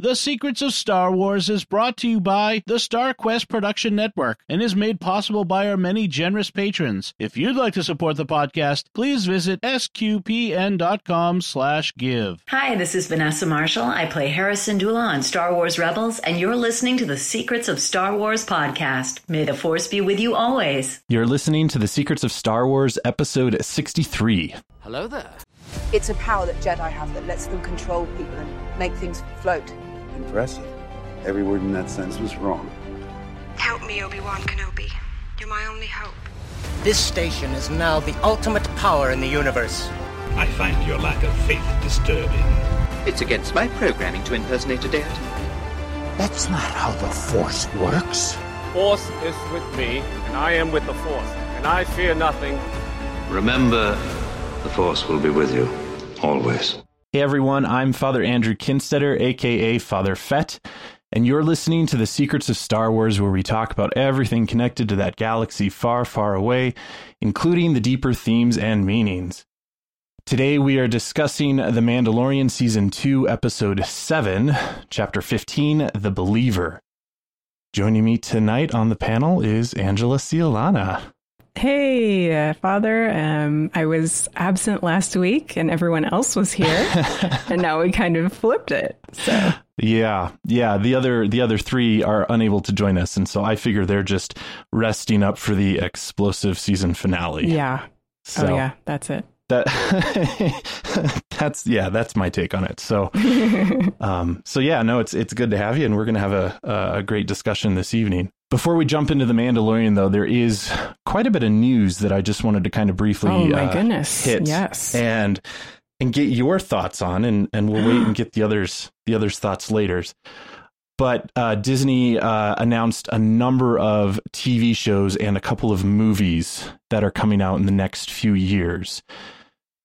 The Secrets of Star Wars is brought to you by the Star Quest Production Network and is made possible by our many generous patrons. If you'd like to support the podcast, please visit sqpn.com slash give. Hi, this is Vanessa Marshall. I play Hera Syndulla on Star Wars Rebels, and you're listening to the Secrets of Star Wars podcast. May the Force be with you always. You're listening to the Secrets of Star Wars, episode 63. Hello there. It's a power that Jedi have that lets them control people and make things float. Impressive. Every word in that sentence was wrong. Help me, Obi-Wan Kenobi. You're my only hope. This station is now the ultimate power in the universe. I find your lack of faith disturbing. It's against my programming to impersonate a deity. That's not how the Force works. Force is with me, and I am with the Force, and I fear nothing. Remember, the Force will be with you, always. Hey everyone, I'm Father Andrew Kinstetter, aka Father Fett, and you're listening to the Secrets of Star Wars, where we talk about everything connected to that galaxy far, far away, including the deeper themes and meanings. Today we are discussing The Mandalorian Season 2, Episode 7, Chapter 15, The Believer. Joining me tonight on the panel is Angela Ciolana. Hey, uh, Father. Um, I was absent last week and everyone else was here. and now we kind of flipped it. So. Yeah, yeah. The other the other three are unable to join us, and so I figure they're just resting up for the explosive season finale. Yeah. So, oh yeah, that's it. That that's yeah, that's my take on it. So, um, so yeah, no, it's it's good to have you, and we're gonna have a a great discussion this evening. Before we jump into the Mandalorian, though, there is quite a bit of news that I just wanted to kind of briefly oh my uh, goodness hit yes and and get your thoughts on, and and we'll wait and get the others the others thoughts later. But uh, Disney uh, announced a number of TV shows and a couple of movies that are coming out in the next few years.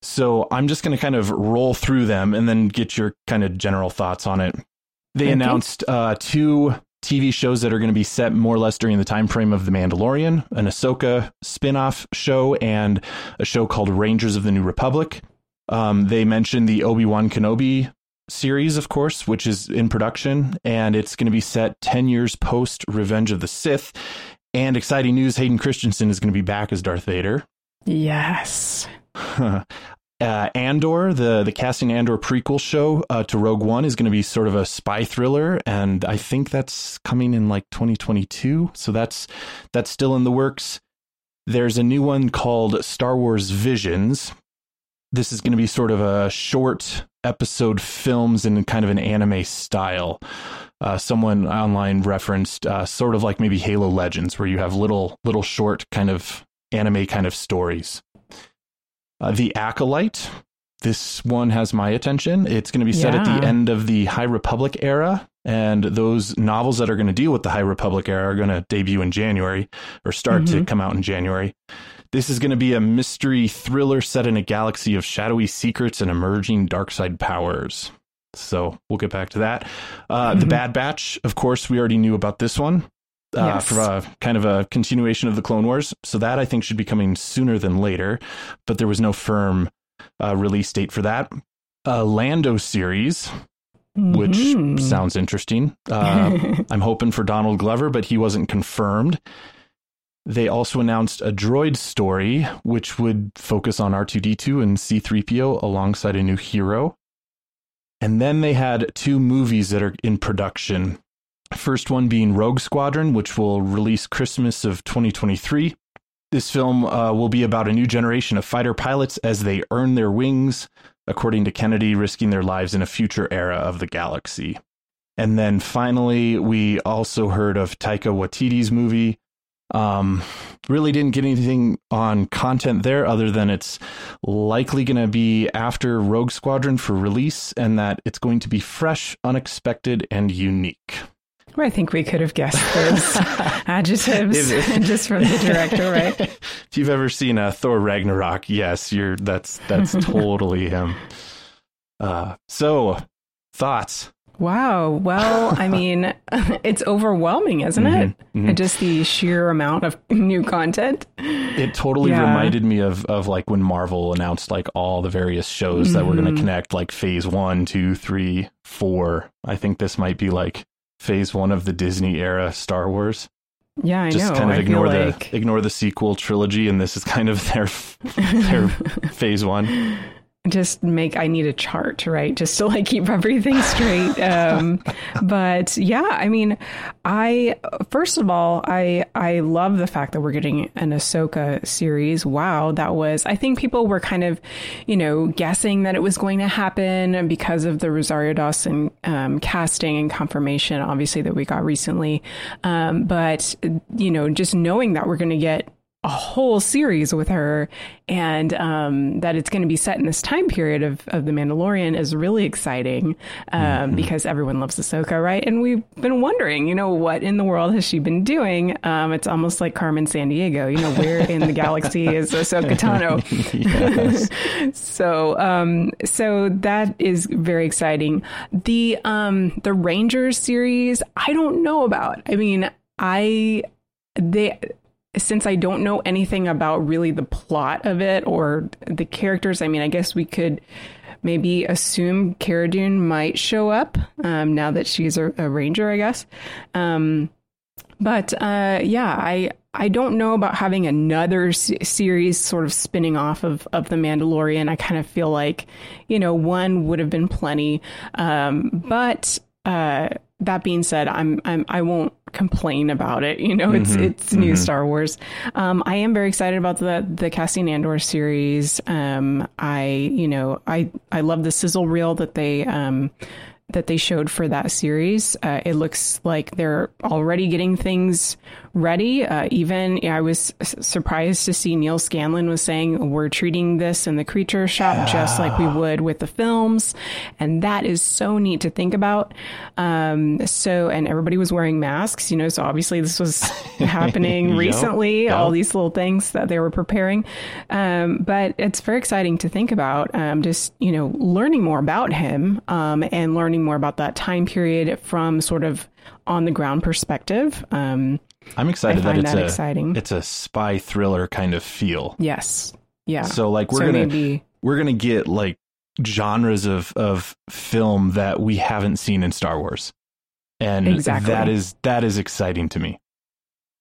So I'm just going to kind of roll through them and then get your kind of general thoughts on it. They Okay. announced uh, two TV shows that are going to be set more or less during the time frame of The Mandalorian, an Ahsoka spin-off show and a show called Rangers of the New Republic. Um, they mentioned the Obi-Wan Kenobi series, of course, which is in production, and it's going to be set 10 years post Revenge of the Sith. And exciting news Hayden Christensen is going to be back as Darth Vader. yes uh, Andor, the the casting Andor prequel show uh, to Rogue One is going to be sort of a spy thriller, and I think that's coming in like 2022. So that's that's still in the works. There's a new one called Star Wars Visions. This is going to be sort of a short episode films in kind of an anime style. Uh, someone online referenced uh, sort of like maybe Halo Legends, where you have little little short kind of anime kind of stories. Uh, the Acolyte. This one has my attention. It's going to be set at the end of the High Republic era, and those novels that are going to deal with the High Republic era are going to debut in January or start to Mhm. come out in January. This is going to be a mystery thriller set in a galaxy of shadowy secrets and emerging dark side powers. So we'll get back to that. Uh, The Mhm. Bad Batch, of course, we already knew about this one. Uh, Yes. For a kind of a continuation of the Clone Wars. So that I think should be coming sooner than later, but there was no firm uh, release date for that. Uh, Lando series, which Mhm. sounds interesting. Uh, I'm hoping for Donald Glover, but he wasn't confirmed. They also announced a droid story, which would focus on R2D2 and C3PO alongside a new hero. And then they had two movies that are in production. First one being Rogue Squadron, which will release Christmas of 2023. This film uh, will be about a new generation of fighter pilots as they earn their wings, according to Kennedy, risking their lives in a future era of the galaxy. And then finally, we also heard of Taika Waititi's movie. Um, really didn't get anything on content there other than it's likely going to be after Rogue Squadron for release and that it's going to be fresh, unexpected, and unique. I think we could have guessed those adjectives just from the director, right? if you've ever seen uh, Thor Ragnarok, yes, you're that's that's totally him. Uh, so thoughts. Wow. Well, I mean, it's overwhelming, isn't it? Mm-hmm, mm-hmm. Just the sheer amount of new content. It totally yeah. reminded me of of like when Marvel announced like all the various shows mm-hmm. that were going to connect, like Phase One, Two, Three, Four. I think this might be like Phase One of the Disney era Star Wars. Yeah, I know. just know. kind of I ignore the like... ignore the sequel trilogy, and this is kind of their their Phase One just make I need a chart, right? Just to like keep everything straight. Um, but yeah, I mean, I first of all, I I love the fact that we're getting an Ahsoka series. Wow, that was I think people were kind of, you know, guessing that it was going to happen because of the Rosario Dawson um, casting and confirmation, obviously that we got recently. Um, but you know, just knowing that we're going to get a whole series with her and um, that it's going to be set in this time period of, of The Mandalorian is really exciting um, mm-hmm. because everyone loves Ahsoka, right? And we've been wondering, you know, what in the world has she been doing? Um, it's almost like Carmen Sandiego, you know, where in the galaxy is Ahsoka Tano? so, um, so that is very exciting. The um, the Rangers series, I don't know about. I mean, I they since I don't know anything about really the plot of it or the characters, I mean, I guess we could maybe assume Cara Dune might show up um, now that she's a, a ranger, I guess. Um, but uh, yeah, I I don't know about having another series sort of spinning off of of the Mandalorian. I kind of feel like you know one would have been plenty, um, but uh, that being said, I'm, I'm I won't complain about it. You know, it's mm-hmm. it's mm-hmm. new Star Wars. Um, I am very excited about the the Cassian Andor series. Um, I you know I I love the sizzle reel that they um, that they showed for that series. Uh, it looks like they're already getting things ready. Uh, even I was surprised to see Neal Scanlan was saying we're treating this in the creature shop yeah. just like we would with the films, and that is so neat to think about. Um, so, and everybody was wearing masks, you know. So obviously this was happening yep. recently. Yep. All these little things that they were preparing, um, but it's very exciting to think about. Um, just you know, learning more about him um, and learning more about that time period from sort of on the ground perspective. Um, I'm excited that it's that a exciting. it's a spy thriller kind of feel. Yes. Yeah. So like we're so gonna maybe... we're gonna get like genres of of film that we haven't seen in Star Wars, and exactly. that is that is exciting to me.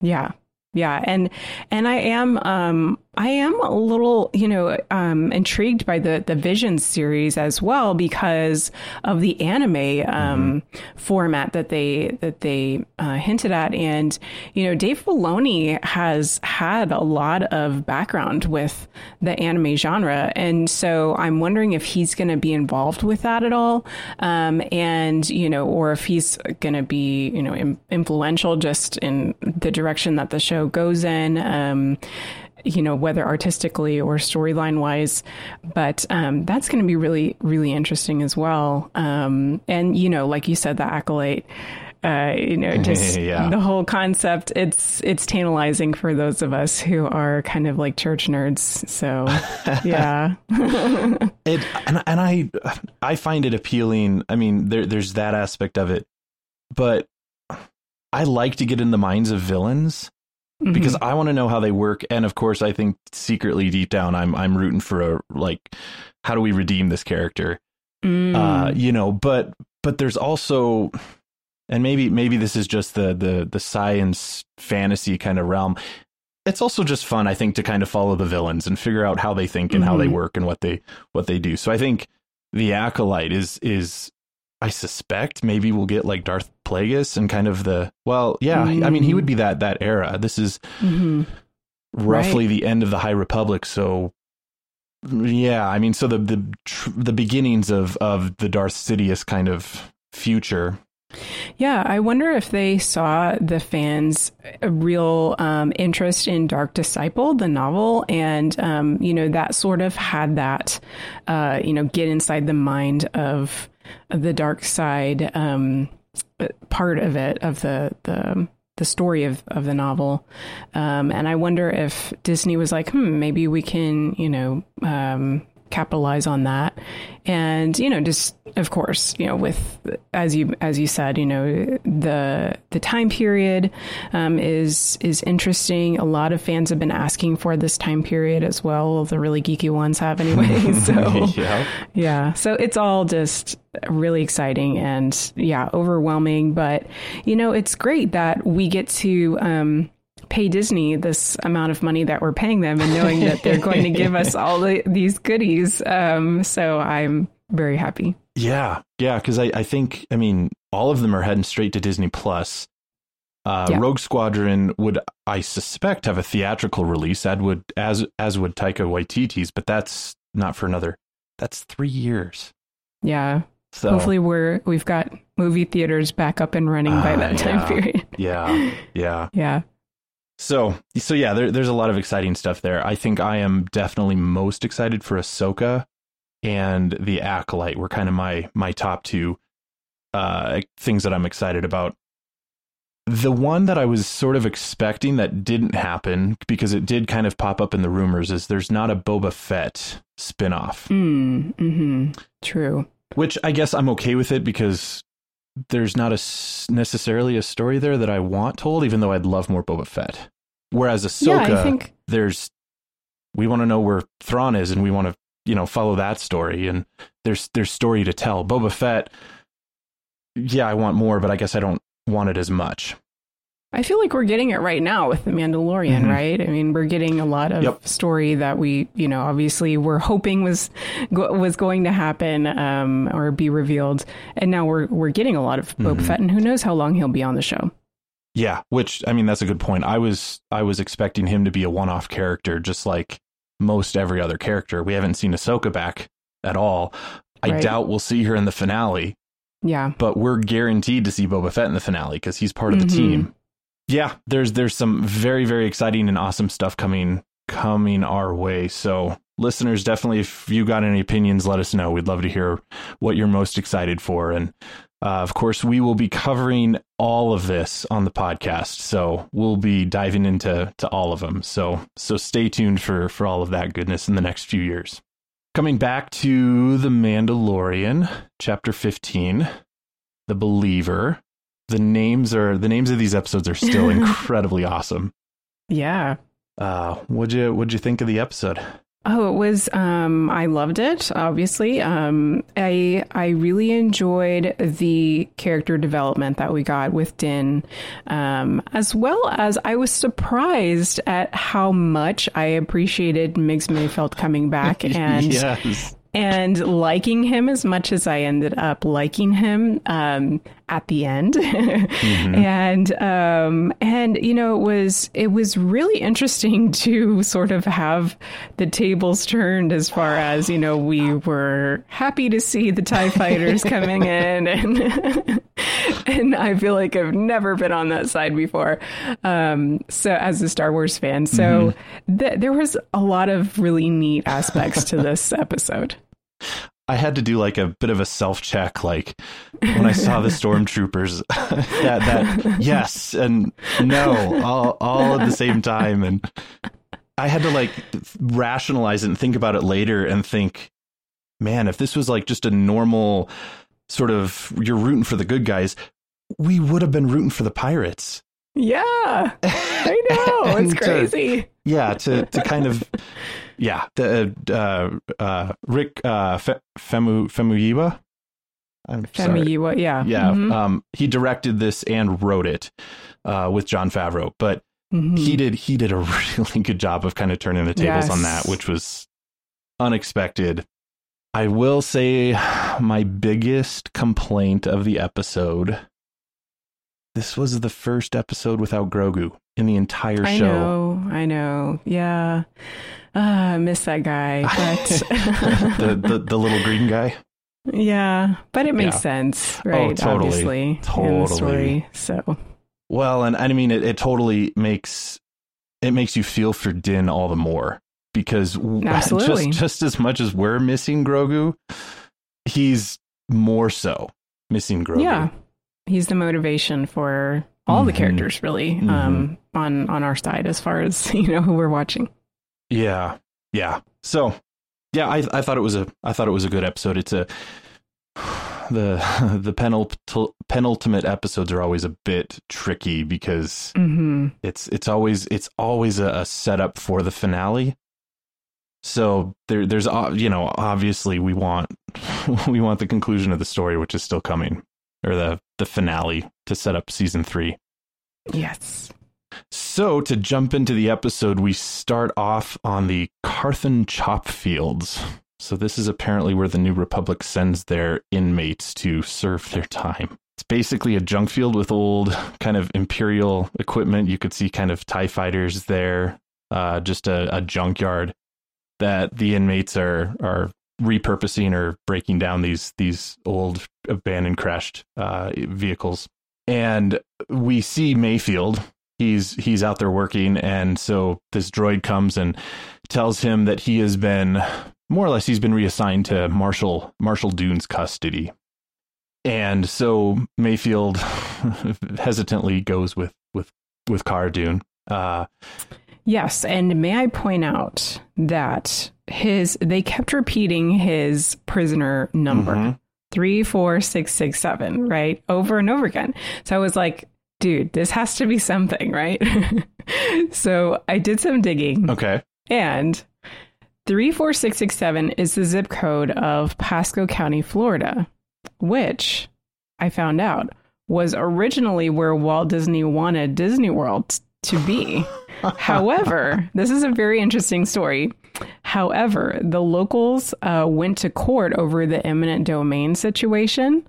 Yeah. Yeah, and and I am um I am a little, you know, um, intrigued by the the Vision series as well because of the anime um, mm-hmm. format that they that they uh, hinted at, and you know, Dave Filoni has had a lot of background with the anime genre, and so I'm wondering if he's going to be involved with that at all, um, and you know, or if he's going to be, you know, Im- influential just in the direction that the show goes in. Um, you know, whether artistically or storyline wise. But um, that's going to be really, really interesting as well. Um, and, you know, like you said, the acolyte. Uh, you know, just yeah. the whole concept. It's it's tantalizing for those of us who are kind of like church nerds. So, yeah. it and and I I find it appealing. I mean, there there's that aspect of it, but I like to get in the minds of villains mm-hmm. because I want to know how they work. And of course, I think secretly deep down, I'm I'm rooting for a like, how do we redeem this character? Mm. Uh, you know, but but there's also, and maybe maybe this is just the the the science fantasy kind of realm. It's also just fun, I think, to kind of follow the villains and figure out how they think and mm-hmm. how they mm-hmm. work and what they what they do. So I think the acolyte is is I suspect maybe we'll get like Darth Plagueis and kind of the well, yeah. Mm. I mean, he would be that that era. This is mm-hmm. roughly right. the end of the High Republic, so yeah. I mean, so the the the beginnings of of the Darth Sidious kind of future. Yeah, I wonder if they saw the fans' a real um, interest in Dark Disciple, the novel, and um, you know that sort of had that, uh, you know, get inside the mind of the dark side um, part of it of the the the story of, of the novel. Um, and I wonder if Disney was like, hmm, maybe we can, you know, um, capitalize on that. And, you know, just of course, you know, with as you as you said, you know, the the time period um, is is interesting. A lot of fans have been asking for this time period as well. The really geeky ones have anyway. So yeah. yeah. So it's all just really exciting and yeah, overwhelming. But you know, it's great that we get to um, pay Disney this amount of money that we're paying them and knowing that they're going to give us all the, these goodies. Um, so I'm very happy. Yeah. Yeah. Cause I, I think, I mean, all of them are heading straight to Disney Plus. Uh, yeah. Rogue Squadron would, I suspect, have a theatrical release, as would as as would Taika Waititi's, but that's not for another. That's three years. Yeah. So hopefully we're we've got movie theaters back up and running uh, by that time period. yeah. Yeah. Yeah. So, so yeah, there, there's a lot of exciting stuff there. I think I am definitely most excited for Ahsoka and the Acolyte. Were kind of my my top two uh, things that I'm excited about. The one that I was sort of expecting that didn't happen because it did kind of pop up in the rumors is there's not a Boba Fett spinoff. Mm, mm-hmm. True. Which I guess I'm okay with it because there's not a necessarily a story there that I want told, even though I'd love more Boba Fett. Whereas Ahsoka, yeah, think... there's we want to know where Thrawn is, and we want to you know follow that story, and there's there's story to tell. Boba Fett, yeah, I want more, but I guess I don't want it as much. I feel like we're getting it right now with The Mandalorian, mm-hmm. right? I mean, we're getting a lot of yep. story that we, you know, obviously we're hoping was was going to happen um, or be revealed, and now we're we're getting a lot of Boba mm-hmm. Fett, and who knows how long he'll be on the show. Yeah, which I mean that's a good point. I was I was expecting him to be a one-off character just like most every other character. We haven't seen Ahsoka back at all. I right. doubt we'll see her in the finale. Yeah. But we're guaranteed to see Boba Fett in the finale because he's part of the mm-hmm. team. Yeah, there's there's some very very exciting and awesome stuff coming coming our way. So listeners, definitely if you got any opinions, let us know. We'd love to hear what you're most excited for and uh, of course, we will be covering all of this on the podcast, so we'll be diving into to all of them. So so stay tuned for for all of that goodness in the next few years. Coming back to the Mandalorian, chapter fifteen, the Believer. The names are the names of these episodes are still incredibly awesome. Yeah. Uh, what'd you what'd you think of the episode? Oh, it was. Um, I loved it. Obviously, um, I I really enjoyed the character development that we got with Din, um, as well as I was surprised at how much I appreciated Migs Mayfeld coming back and yes and liking him as much as I ended up liking him um, at the end. mm-hmm. And um, and you know it was it was really interesting to sort of have the tables turned as far as you know we were happy to see the Tie Fighters coming in and and I feel like I've never been on that side before. Um, so as a Star Wars fan, so mm-hmm. th- there was a lot of really neat aspects to this episode. I had to do like a bit of a self check, like when I saw the stormtroopers, that that yes and no, all all at the same time, and I had to like rationalize it and think about it later, and think, man, if this was like just a normal sort of you're rooting for the good guys, we would have been rooting for the pirates. Yeah, I know it's crazy. To, yeah, to to kind of yeah, the uh, uh, Rick uh, Fe- Femu Famuyiwa. I'm Famuyiwa, yeah, yeah. Mm-hmm. Um, he directed this and wrote it uh, with Jon Favreau, but mm-hmm. he did he did a really good job of kind of turning the tables yes. on that, which was unexpected. I will say my biggest complaint of the episode. This was the first episode without Grogu in the entire show. I know, I know. Yeah. Uh, I miss that guy. But the, the the little green guy. Yeah, but it makes yeah. sense, oh, right? Oh, totally. Obviously, totally. Story, so. Well, and I mean, it, it totally makes it makes you feel for Din all the more because Absolutely. just just as much as we're missing Grogu, he's more so missing Grogu. Yeah, he's the motivation for all mm-hmm. the characters, really, mm-hmm. um, on on our side as far as you know who we're watching. Yeah. Yeah. So yeah, I I thought it was a I thought it was a good episode. It's a the the penult- penultimate episodes are always a bit tricky because mm-hmm. it's it's always it's always a, a, setup for the finale. So there there's you know obviously we want we want the conclusion of the story which is still coming or the the finale to set up season 3. Yes. So to jump into the episode we start off on the Karthon chop fields so this is apparently where the New Republic sends their inmates to serve their time. It's basically a junk field with old kind of imperial equipment. You could see kind of TIE fighters there, uh, just a, a junkyard that the inmates are are repurposing or breaking down these these old abandoned crashed uh, vehicles. And we see Mayfeld. He's he's out there working, and so this droid comes and tells him that he has been more or less he's been reassigned to Marshal Marshal Dune's custody. And so Mayfeld hesitantly goes with with with Cara Dune. Uh, yes, and may I point out that his they kept repeating his prisoner number mm-hmm. three four six six seven right over and over again. So I was like, dude, this has to be something, right? so I did some digging. Okay, and 34667 is the zip code of Pasco County, Florida, which I found out was originally where Walt Disney wanted Disney World to be. However, this is a very interesting story. However, the locals uh, went to court over the eminent domain situation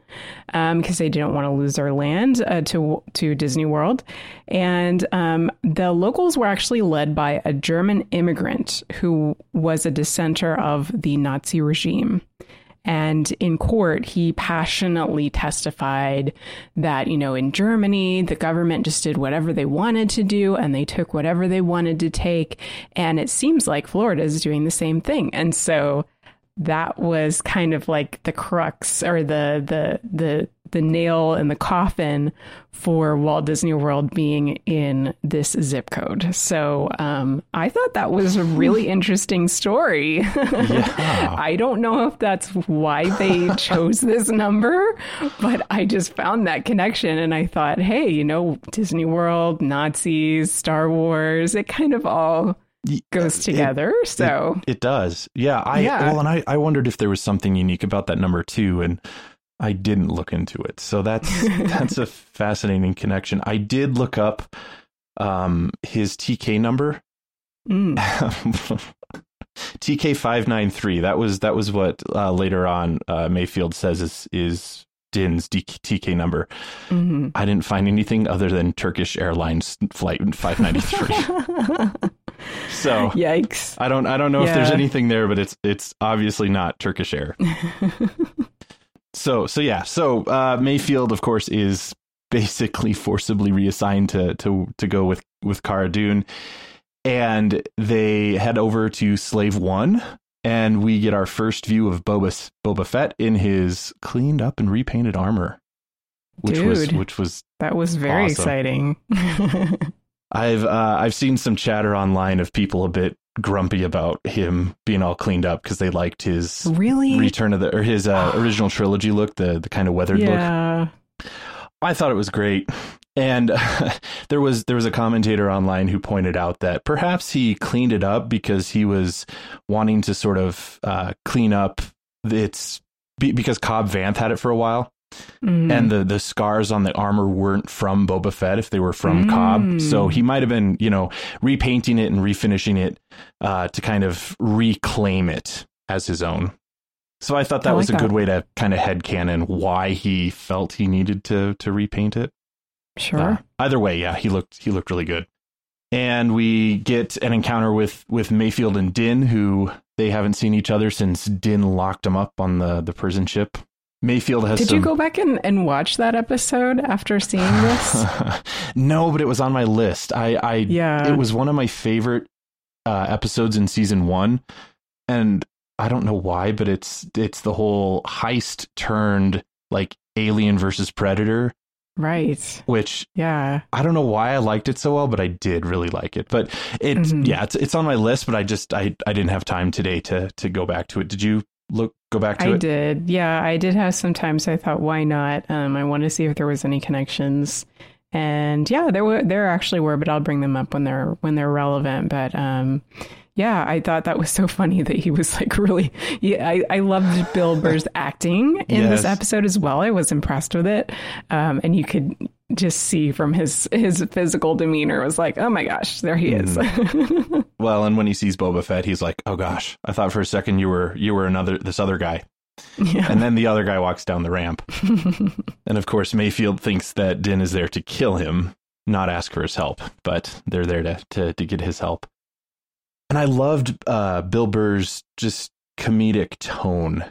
because um, they didn't want to lose their land uh, to to Disney World, and um, the locals were actually led by a German immigrant who was a dissenter of the Nazi regime. And in court, he passionately testified that, you know, in Germany, the government just did whatever they wanted to do and they took whatever they wanted to take. And it seems like Florida is doing the same thing. And so that was kind of like the crux or the, the, the, the nail in the coffin for Walt Disney World being in this zip code. So um, I thought that was a really interesting story. Yeah. I don't know if that's why they chose this number, but I just found that connection and I thought, hey, you know, Disney World, Nazis, Star Wars, it kind of all goes together. It, so it, it, does. Yeah. I yeah. well and I, I wondered if there was something unique about that number too. And I didn't look into it. So that's that's a fascinating connection. I did look up um, his TK number. Mm. TK five nine three. That was that was what uh, later on uh, Mayfeld says is is Din's TK number. Mm-hmm. I didn't find anything other than Turkish Airlines flight five ninety three. so yikes! I don't I don't know yeah. if there's anything there, but it's it's obviously not Turkish Air. So so yeah, so uh, Mayfeld, of course, is basically forcibly reassigned to to to go with with Cara Dune, and they head over to Slave One, and we get our first view of Boba Boba Fett in his cleaned up and repainted armor, which Dude, was which was that was very awesome. exciting. I've uh, I've seen some chatter online of people a bit grumpy about him being all cleaned up because they liked his really return of the or his uh, original trilogy look, the the kind of weathered yeah. look. I thought it was great. And uh, there was there was a commentator online who pointed out that perhaps he cleaned it up because he was wanting to sort of uh, clean up its because Cobb Vanth had it for a while, Mm. And the the scars on the armor weren't from Boba Fett if they were from mm. Cobb. So he might have been, you know, repainting it and refinishing it uh, to kind of reclaim it as his own. So I thought that I was a that. good way to kind of headcanon why he felt he needed to to repaint it. Sure. Uh, either way, yeah, he looked he looked really good. And we get an encounter with with Mayfeld and Din, who they haven't seen each other since Din locked him up on the the prison ship. Mayfeld has. Did some... you go back and, and watch that episode after seeing this? no, but it was on my list. I, I yeah, it was one of my favorite uh, episodes in season one, and I don't know why, but it's it's the whole heist turned like Alien versus Predator Right. Which yeah, I don't know why I liked it so well, but I did really like it. But it mm-hmm. yeah, it's it's on my list, but I just I I didn't have time today to to go back to it. Did you look go back to I it? I did. Yeah, I did have some time, so I thought why not? Um I want to see if there was any connections. And yeah, there were there actually were, but I'll bring them up when they're when they're relevant. But um yeah, I thought that was so funny that he was like really. Yeah, I, I loved Bill Burr's acting in yes. this episode as well. I was impressed with it, um, and you could just see from his his physical demeanor was like, oh my gosh, there he is. Mm. well, and when he sees Boba Fett, he's like, oh gosh, I thought for a second you were you were another this other guy. Yeah. And then the other guy walks down the ramp. and of course, Mayfeld thinks that Din is there to kill him, not ask for his help, but they're there to, to, to get his help and I loved uh, Bill Burr's just comedic tone.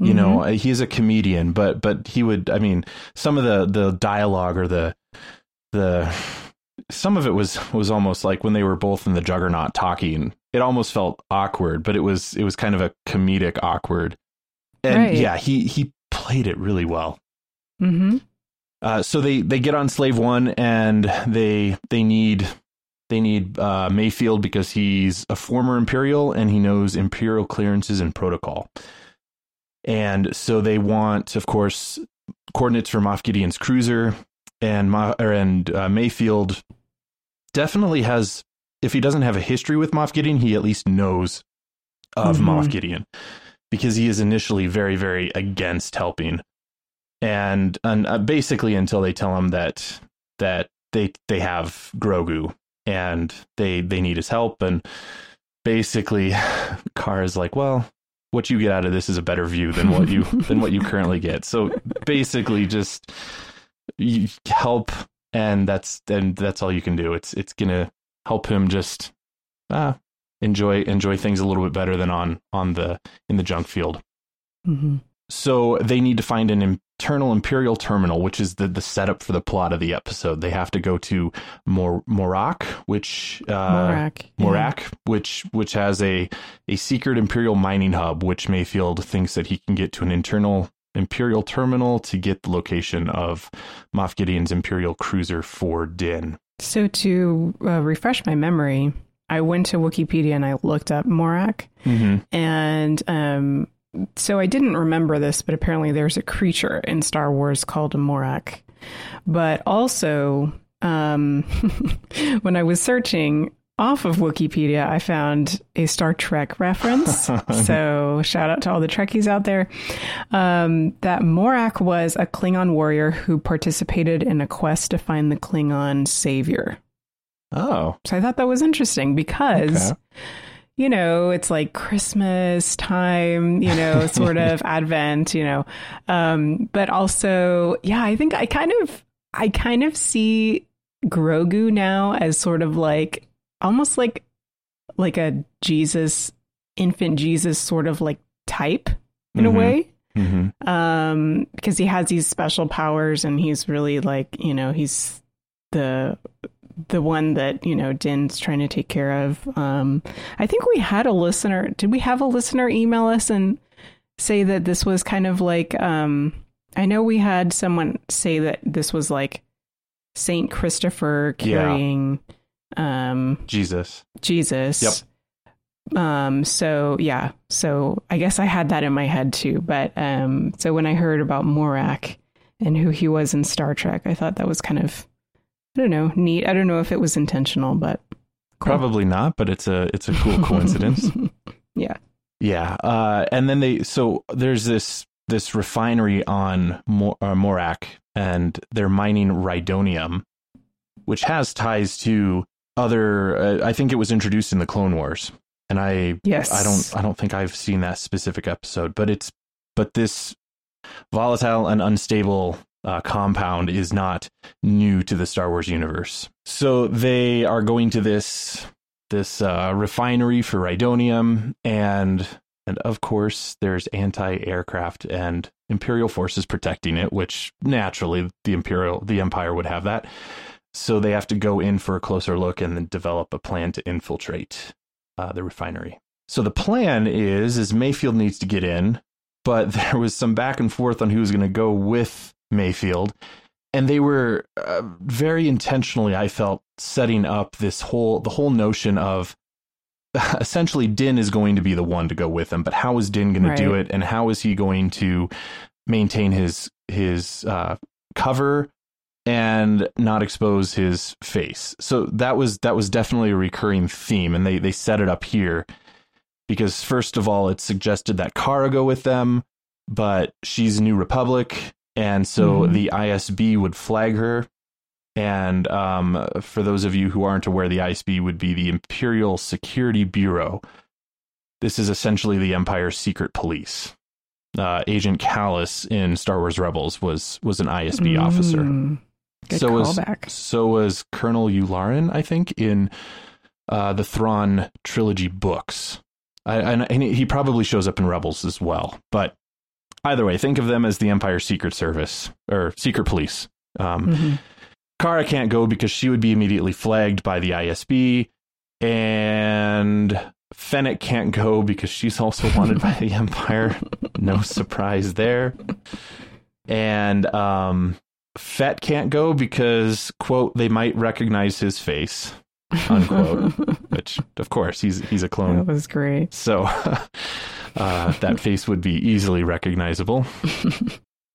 You mm-hmm. know, he's a comedian, but but he would. I mean, some of the the dialogue or the the some of it was was almost like when they were both in the Juggernaut talking. It almost felt awkward, but it was it was kind of a comedic awkward. And right. yeah, he he played it really well. Mm-hmm. Uh, so they they get on Slave One and they they need they need uh, Mayfeld because he's a former Imperial and he knows Imperial clearances and protocol. And so they want, of course, coordinates for Moff Gideon's cruiser. And Ma- and uh, Mayfeld definitely has, if he doesn't have a history with Moff Gideon, he at least knows of mm-hmm. Moff Gideon because he is initially very, very against helping. And, and uh, basically until they tell him that that they they have Grogu and they they need his help and basically Karr is like, well, what you get out of this is a better view than what you than what you currently get. So basically just you help and that's and that's all you can do. It's it's gonna help him just uh, enjoy enjoy things a little bit better than on on the in the junk field. Mm-hmm. So they need to find an internal Imperial terminal, which is the, the setup for the plot of the episode. They have to go to Mor- Morak, which uh, Morak, Morak, yeah. which which has a a secret Imperial mining hub, which Mayfeld thinks that he can get to an internal Imperial terminal to get the location of Moff Gideon's Imperial cruiser for Din. So to uh, refresh my memory, I went to Wikipedia and I looked up Morak, mm-hmm. and um, so I didn't remember this, but apparently there's a creature in Star Wars called a Morak. But also, um, when I was searching off of Wikipedia, I found a Star Trek reference. so shout out to all the Trekkies out there. Um, that Morak was a Klingon warrior who participated in a quest to find the Klingon savior. Oh. So I thought that was interesting because. Okay you know, it's like Christmas time, you know, sort of Advent, you know. Um, but also, yeah, I think I kind of, I kind of see Grogu now as sort of like almost like, like a Jesus, infant Jesus sort of like type in mm-hmm. a way. Mm-hmm. Um, because he has these special powers and he's really like, you know, he's the the one that you know Din's trying to take care of. Um, I think we had a listener. Did we have a listener email us and say that this was kind of like? Um, I know we had someone say that this was like Saint Christopher carrying yeah. um, Jesus. Jesus. Yep. Um, so yeah, so I guess I had that in my head too. But um, so when I heard about Morak and who he was in Star Trek, I thought that was kind of I don't know, neat. I don't know if it was intentional, but cool. probably not. But it's a it's a cool coincidence. yeah, yeah. Uh, and then they so there's this this refinery on Mor- uh, Morak, and they're mining rhydonium, which has ties to other. Uh, I think it was introduced in the Clone Wars, and I yes, I don't I don't think I've seen that specific episode, but it's but this volatile and unstable uh, compound is not new to the Star Wars universe. So they are going to this this uh, refinery for rhydonium, and and of course there's anti-aircraft and Imperial forces protecting it, which naturally the Imperial the Empire would have that. So they have to go in for a closer look and then develop a plan to infiltrate uh, the refinery. So the plan is is Mayfeld needs to get in, but there was some back and forth on who's going to go with Mayfeld. and they were uh, very intentionally, I felt, setting up this whole the whole notion of essentially Din is going to be the one to go with him, but how is Din going right. to do it, and how is he going to maintain his his uh, cover and not expose his face? So that was that was definitely a recurring theme, and they they set it up here because first of all, it suggested that Cara go with them, but she's New Republic, and so mm-hmm. the ISB would flag her and um, for those of you who aren't aware, the ISB would be the Imperial Security Bureau. This is essentially the Empire's secret police. Uh, Agent Kallus in Star Wars Rebels was was an ISB mm, officer. Good so was so was Colonel Yularen, I think, in uh, the Thrawn trilogy books. I, and, and he probably shows up in Rebels as well. But either way, think of them as the Empire Secret Service or Secret Police. Um, mm-hmm. Cara can't go because she would be immediately flagged by the ISB, and Fennec can't go because she's also wanted by the Empire. No surprise there. And um, Fett can't go because quote they might recognize his face unquote. which of course he's he's a clone. That was great. So uh, that face would be easily recognizable.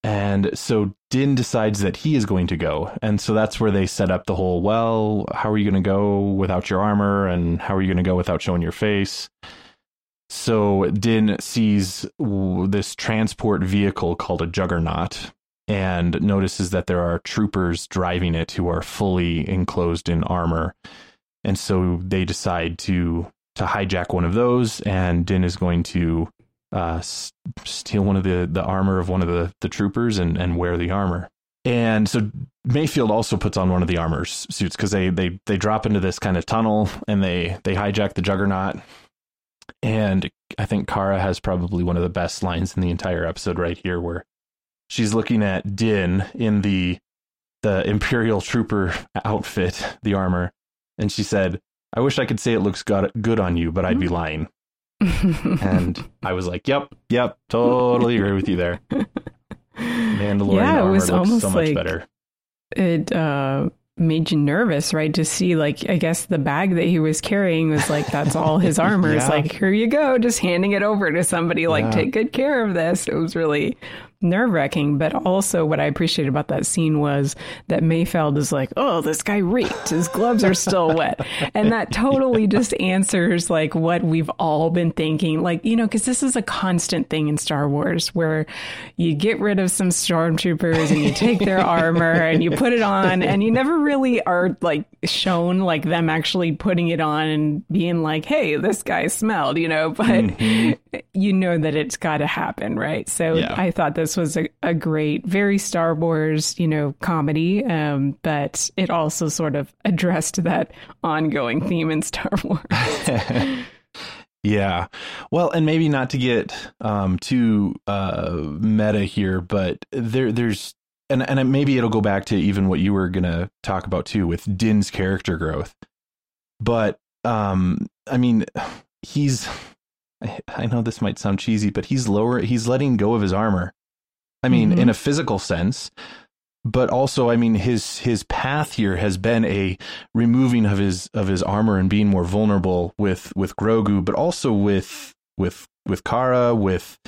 And so Din decides that he is going to go. And so that's where they set up the whole well, how are you going to go without your armor? And how are you going to go without showing your face? So Din sees this transport vehicle called a juggernaut and notices that there are troopers driving it who are fully enclosed in armor. And so they decide to to hijack one of those and Din is going to uh, steal one of the, the armor of one of the, the troopers and, and wear the armor. And so Mayfeld also puts on one of the armor suits because they, they they drop into this kind of tunnel and they they hijack the Juggernaut. And I think Cara has probably one of the best lines in the entire episode right here, where she's looking at Din in the the Imperial Trooper outfit, the armor, and she said, "I wish I could say it looks good on you, but I'd be mm-hmm. lying." and I was like, "Yep, yep, totally agree with you there." Mandalorian yeah, it was almost so much like better. It uh, made you nervous, right? To see, like, I guess the bag that he was carrying was like, that's all his armor. yeah. It's like, here you go, just handing it over to somebody, like, yeah. take good care of this. It was really nerve wracking. But also, what I appreciated about that scene was that Mayfeld is like, "Oh, this guy reeked. His gloves are still wet," and that totally just answers like what we've all been thinking. Like you know, because this is a constant thing in Star Wars where you get rid of some stormtroopers and you take their armor and you put it on, and you never really are like shown like them actually putting it on and being like, "Hey, this guy smelled," you know. But mm-hmm. You know that it's got to happen, right? So yeah. I thought this was a, a great, very Star Wars, you know, comedy, um, but it also sort of addressed that ongoing theme in Star Wars. yeah. Well, and maybe not to get um, too uh, meta here, but there, there's, and and maybe it'll go back to even what you were gonna talk about too with Din's character growth. But um, I mean, he's I know this might sound cheesy, but he's lower. He's letting go of his armor I mean, mm-hmm. in a physical sense, but also, I mean, his his path here has been a removing of his of his armor and being more vulnerable with with Grogu, but also with with with Cara, with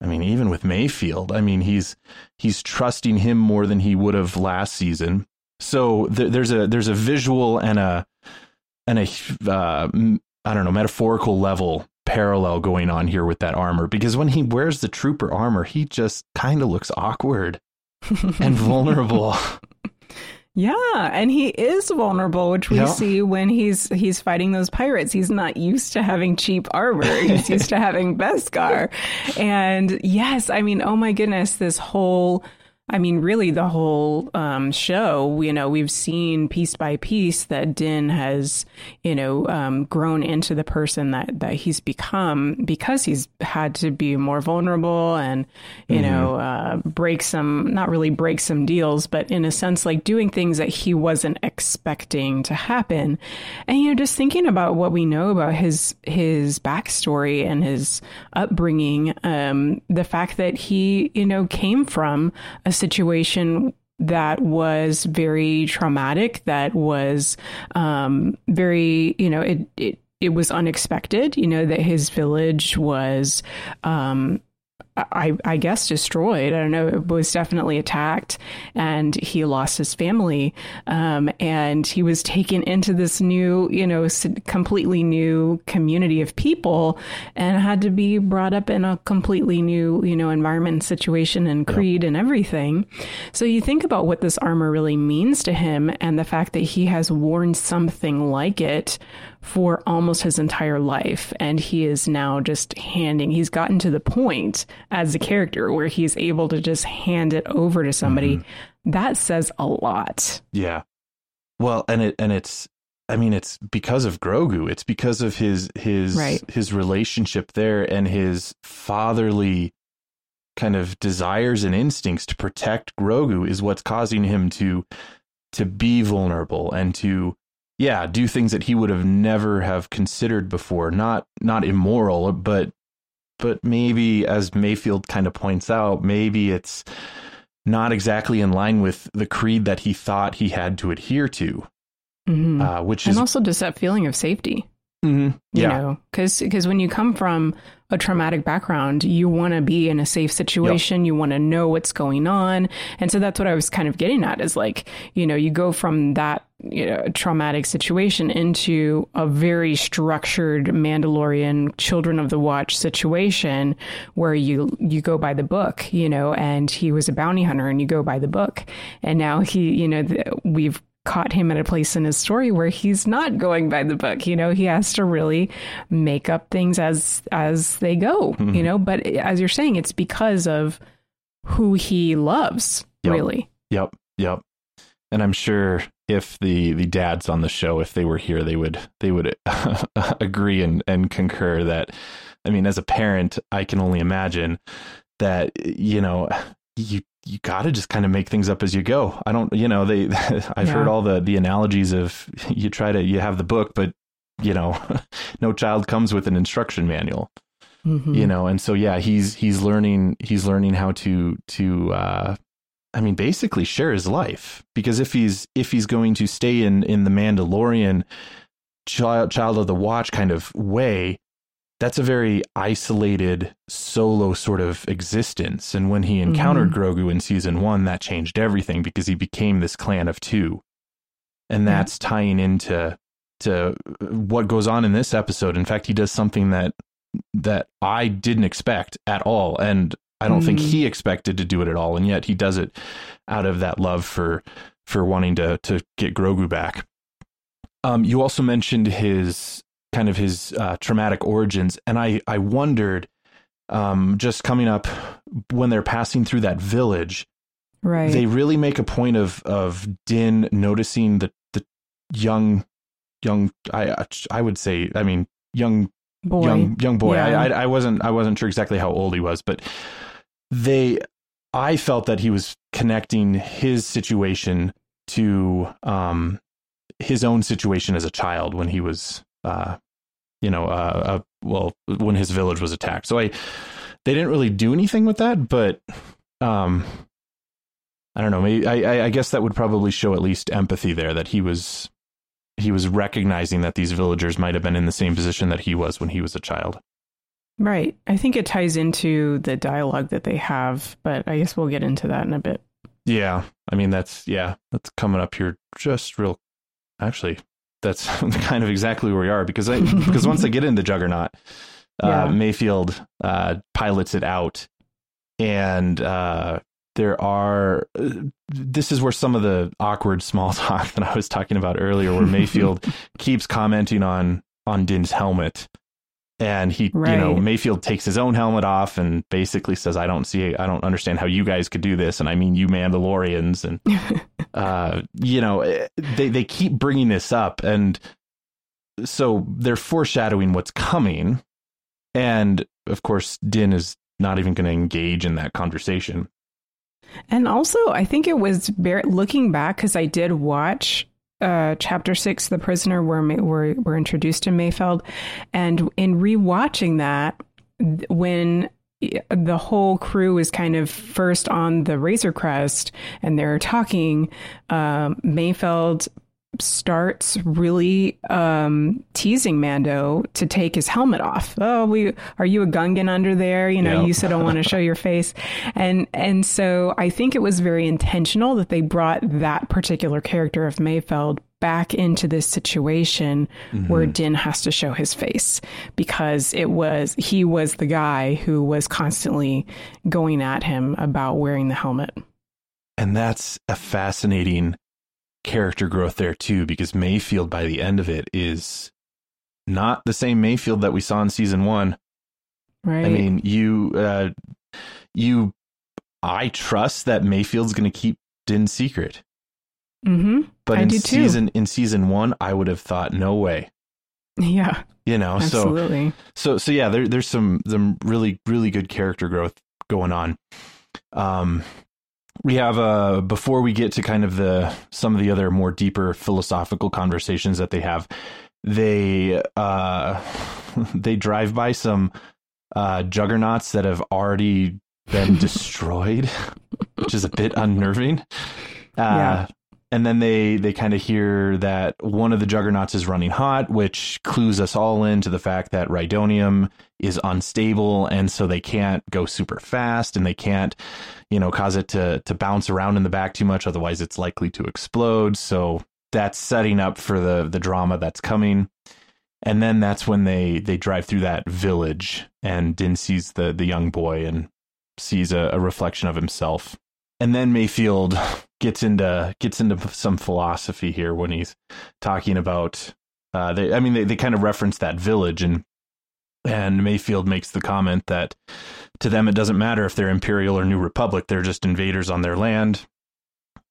I mean, even with Mayfeld. I mean, he's he's trusting him more than he would have last season. So th- there's a there's a visual and a and a uh, I don't know metaphorical level parallel going on here with that armor because when he wears the trooper armor, he just kind of looks awkward and vulnerable. Yeah, and he is vulnerable, which we see when he's he's fighting those pirates. He's not used to having cheap armor. He's used to having Beskar. And yes, I mean, oh my goodness, this whole I mean, really, the whole um, show, you know, we've seen piece by piece that Din has, you know, um, grown into the person that, that he's become because he's had to be more vulnerable and, you mm-hmm. know, uh, break some, not really break some deals, but in a sense, like doing things that he wasn't expecting to happen. And, you know, just thinking about what we know about his, his backstory and his upbringing, um, the fact that he, you know, came from a situation that was very traumatic, that was um, very, you know, it, it, it was unexpected, you know, that his village was um, I, I, guess destroyed. I don't know. It was definitely attacked, and he lost his family. Um, and he was taken into this new, you know, completely new community of people, and had to be brought up in a completely new, you know, environment, and situation, and creed, and everything. So you think about what this armor really means to him, and the fact that he has worn something like it for almost his entire life. And he is now just handing, he's gotten to the point as a character where he's able to just hand it over to somebody. Mm-hmm. That says a lot. Yeah. Well, and it, and it's, I mean, it's because of Grogu. It's because of his, his, right. his relationship there and his fatherly kind of desires and instincts to protect Grogu is what's causing him to, to be vulnerable and to, yeah, do things that he would have never have considered before. Not not immoral, but but maybe as Mayfeld kind of points out, maybe it's not exactly in line with the creed that he thought he had to adhere to. Mm-hmm. Uh, which and is also just that feeling of safety. Mm-hmm. Yeah. You know, because because when you come from a traumatic background, you want to be in a safe situation. Yep. You want to know what's going on, and so that's what I was kind of getting at. Is like you know you go from that you know, traumatic situation into a very structured Mandalorian Children of the Watch situation where you you go by the book, you know, and he was a bounty hunter and you go by the book, and now he, you know, the, we've caught him at a place in his story where he's not going by the book. You know, he has to really make up things as as they go. Mm-hmm. You know, but as you're saying, it's because of who he loves. Yep. Really. Yep. Yep. And I'm sure if the the dads on the show, if they were here, they would they would agree and and concur that. I mean, as a parent, I can only imagine that you know you you got to just kind of make things up as you go. I don't, you know, they, I've yeah. heard all the, the analogies of you try to, you have the book, but you know, no child comes with an instruction manual, mm-hmm. you know? And so, yeah, he's, he's learning, he's learning how to, to, uh, I mean, basically share his life because if he's, if he's going to stay in, in the Mandalorian child, child of the watch kind of way, that's a very isolated solo sort of existence and when he encountered mm-hmm. grogu in season one that changed everything because he became this clan of two and that's yeah. tying into to what goes on in this episode in fact he does something that that i didn't expect at all and i don't mm. think he expected to do it at all and yet he does it out of that love for for wanting to to get grogu back um, you also mentioned his kind of his uh, traumatic origins, and I I wondered, um, just coming up when they're passing through that village, right? They really make a point of of Din noticing the the young young I I would say I mean young boy. young young boy. Yeah. I, I I wasn't I wasn't sure exactly how old he was, but they I felt that he was connecting his situation to um his own situation as a child when he was uh, you know, uh, uh, well, when his village was attacked. So I, they didn't really do anything with that, but, um, I don't know. Maybe I, I guess that would probably show at least empathy there that he was, he was recognizing that these villagers might have been in the same position that he was when he was a child. Right. I think it ties into the dialogue that they have, but I guess we'll get into that in a bit. Yeah. I mean, that's, yeah, that's coming up here just real, actually, that's kind of exactly where we are because I, because once they get into Juggernaut, uh, yeah. Mayfeld uh, pilots it out, and uh, there are. this is where some of the awkward small talk that I was talking about earlier, where Mayfeld keeps commenting on on Din's helmet, and he right. you know mayfeld takes his own helmet off and basically says i don't see i don't understand how you guys could do this and i mean you mandalorians. And uh you know eh, they they keep bringing this up and so they're foreshadowing what's coming. And of course din is not even going to engage in that conversation. And also i think it was looking back because i did watch uh, chapter six, the prisoner, were were were introduced to Mayfeld. and in rewatching that, when the whole crew is kind of first on the Razor Crest and they're talking. Um, Mayfeld starts really um, teasing Mando to take his helmet off. Oh, we are you a Gungan under there? You know, yep. you said don't want to show your face, and and so I think it was very intentional that they brought that particular character of Mayfeld back into this situation mm-hmm. where Din has to show his face because it was he was the guy who was constantly going at him about wearing the helmet. And that's a fascinating character growth there too, because Mayfeld by the end of it is not the same Mayfeld that we saw in season one. Right. I mean, you, uh, you, I trust that Mayfeld's going to keep Din's secret. Mm-hmm. But I in season in season one, I would have thought, no way. Yeah. You know, absolutely. So, so, so yeah, there, there's some some really really good character growth going on. Um, we have uh before we get to kind of the some of the other more deeper philosophical conversations that they have they uh they drive by some uh juggernauts that have already been destroyed which is a bit unnerving. Uh yeah and then they they kind of hear that one of the juggernauts is running hot which clues us all into the fact that rhydonium is unstable and so they can't go super fast and they can't you know cause it to to bounce around in the back too much otherwise it's likely to explode. So that's setting up for the the drama that's coming. And then that's when they they drive through that village and Din sees the the young boy and sees a, a reflection of himself and then Mayfeld gets into gets into some philosophy here when he's talking about uh, they I mean they, they kind of reference that village and and Mayfeld makes the comment that to them it doesn't matter if they're imperial or new republic they're just invaders on their land.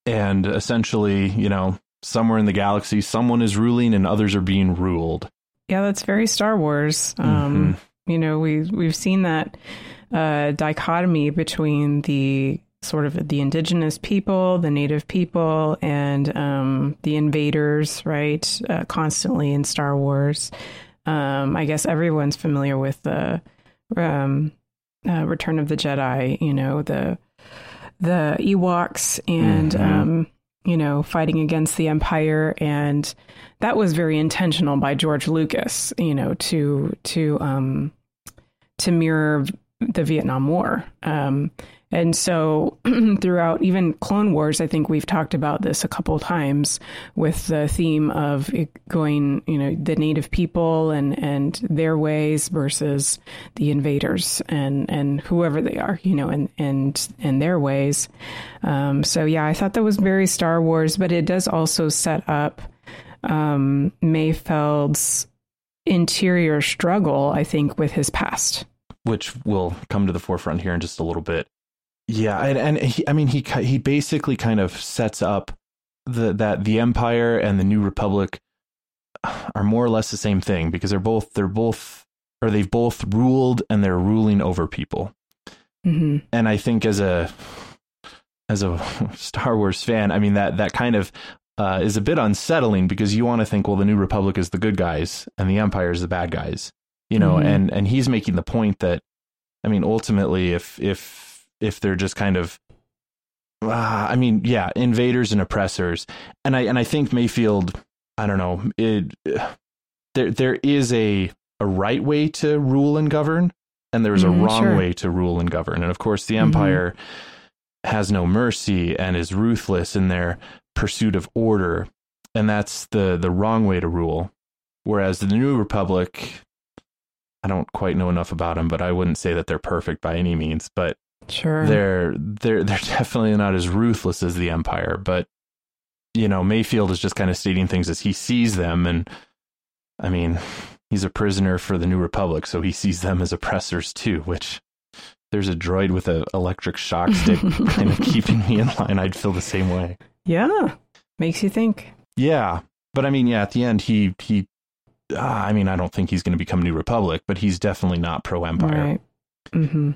And essentially you know somewhere in the galaxy someone is ruling and others are being ruled. Yeah that's very Star Wars. Um, mm-hmm. you know we we've seen that uh, dichotomy between the sort of the indigenous people, the native people, and um, the invaders, right? Uh, constantly in Star Wars. Um, I guess everyone's familiar with the um, uh, Return of the Jedi. You know the the Ewoks and mm-hmm. Um, you know fighting against the Empire, and that was very intentional by George Lucas. You know to to um, to mirror the Vietnam War. Um, and so throughout even Clone Wars, I think we've talked about this a couple times with the theme of going, you know, the native people and, and their ways versus the invaders and, and whoever they are, you know, and, and, and their ways. Um, so yeah, I thought that was very Star Wars, but it does also set up um, Mayfeld's interior struggle, I think, with his past. Which will come to the forefront here in just a little bit. Yeah, and and he, I mean he he basically kind of sets up the that the Empire and the New Republic are more or less the same thing because they're both they're both or they've both ruled and they're ruling over people. Mm-hmm. And I think as a as a Star Wars fan, I mean that that kind of uh, is a bit unsettling because you want to think, well, the New Republic is the good guys and the Empire is the bad guys, you know. Mm-hmm. And and he's making the point that, I mean, ultimately, if if if they're just kind of uh, I mean, yeah, invaders and oppressors. And I and I think Mayfeld, I don't know, it there there is a a right way to rule and govern and there's mm, a wrong sure. way to rule and govern. And of course, the mm-hmm. empire mm-hmm. has no mercy and is ruthless in their pursuit of order, and that's the the wrong way to rule. Whereas the New Republic I don't quite know enough about them, but I wouldn't say that they're perfect by any means, but Sure. They're they're they're definitely not as ruthless as the Empire, but you know, Mayfeld is just kind of stating things as he sees them and I mean, he's a prisoner for the New Republic, so he sees them as oppressors too, which there's a droid with an electric shock stick kind of keeping me in line, I'd feel the same way. Yeah. Makes you think. Yeah. But I mean, yeah, at the end he he uh, I mean, I don't think he's going to become New Republic, but he's definitely not pro Empire. Right. Mm-hmm.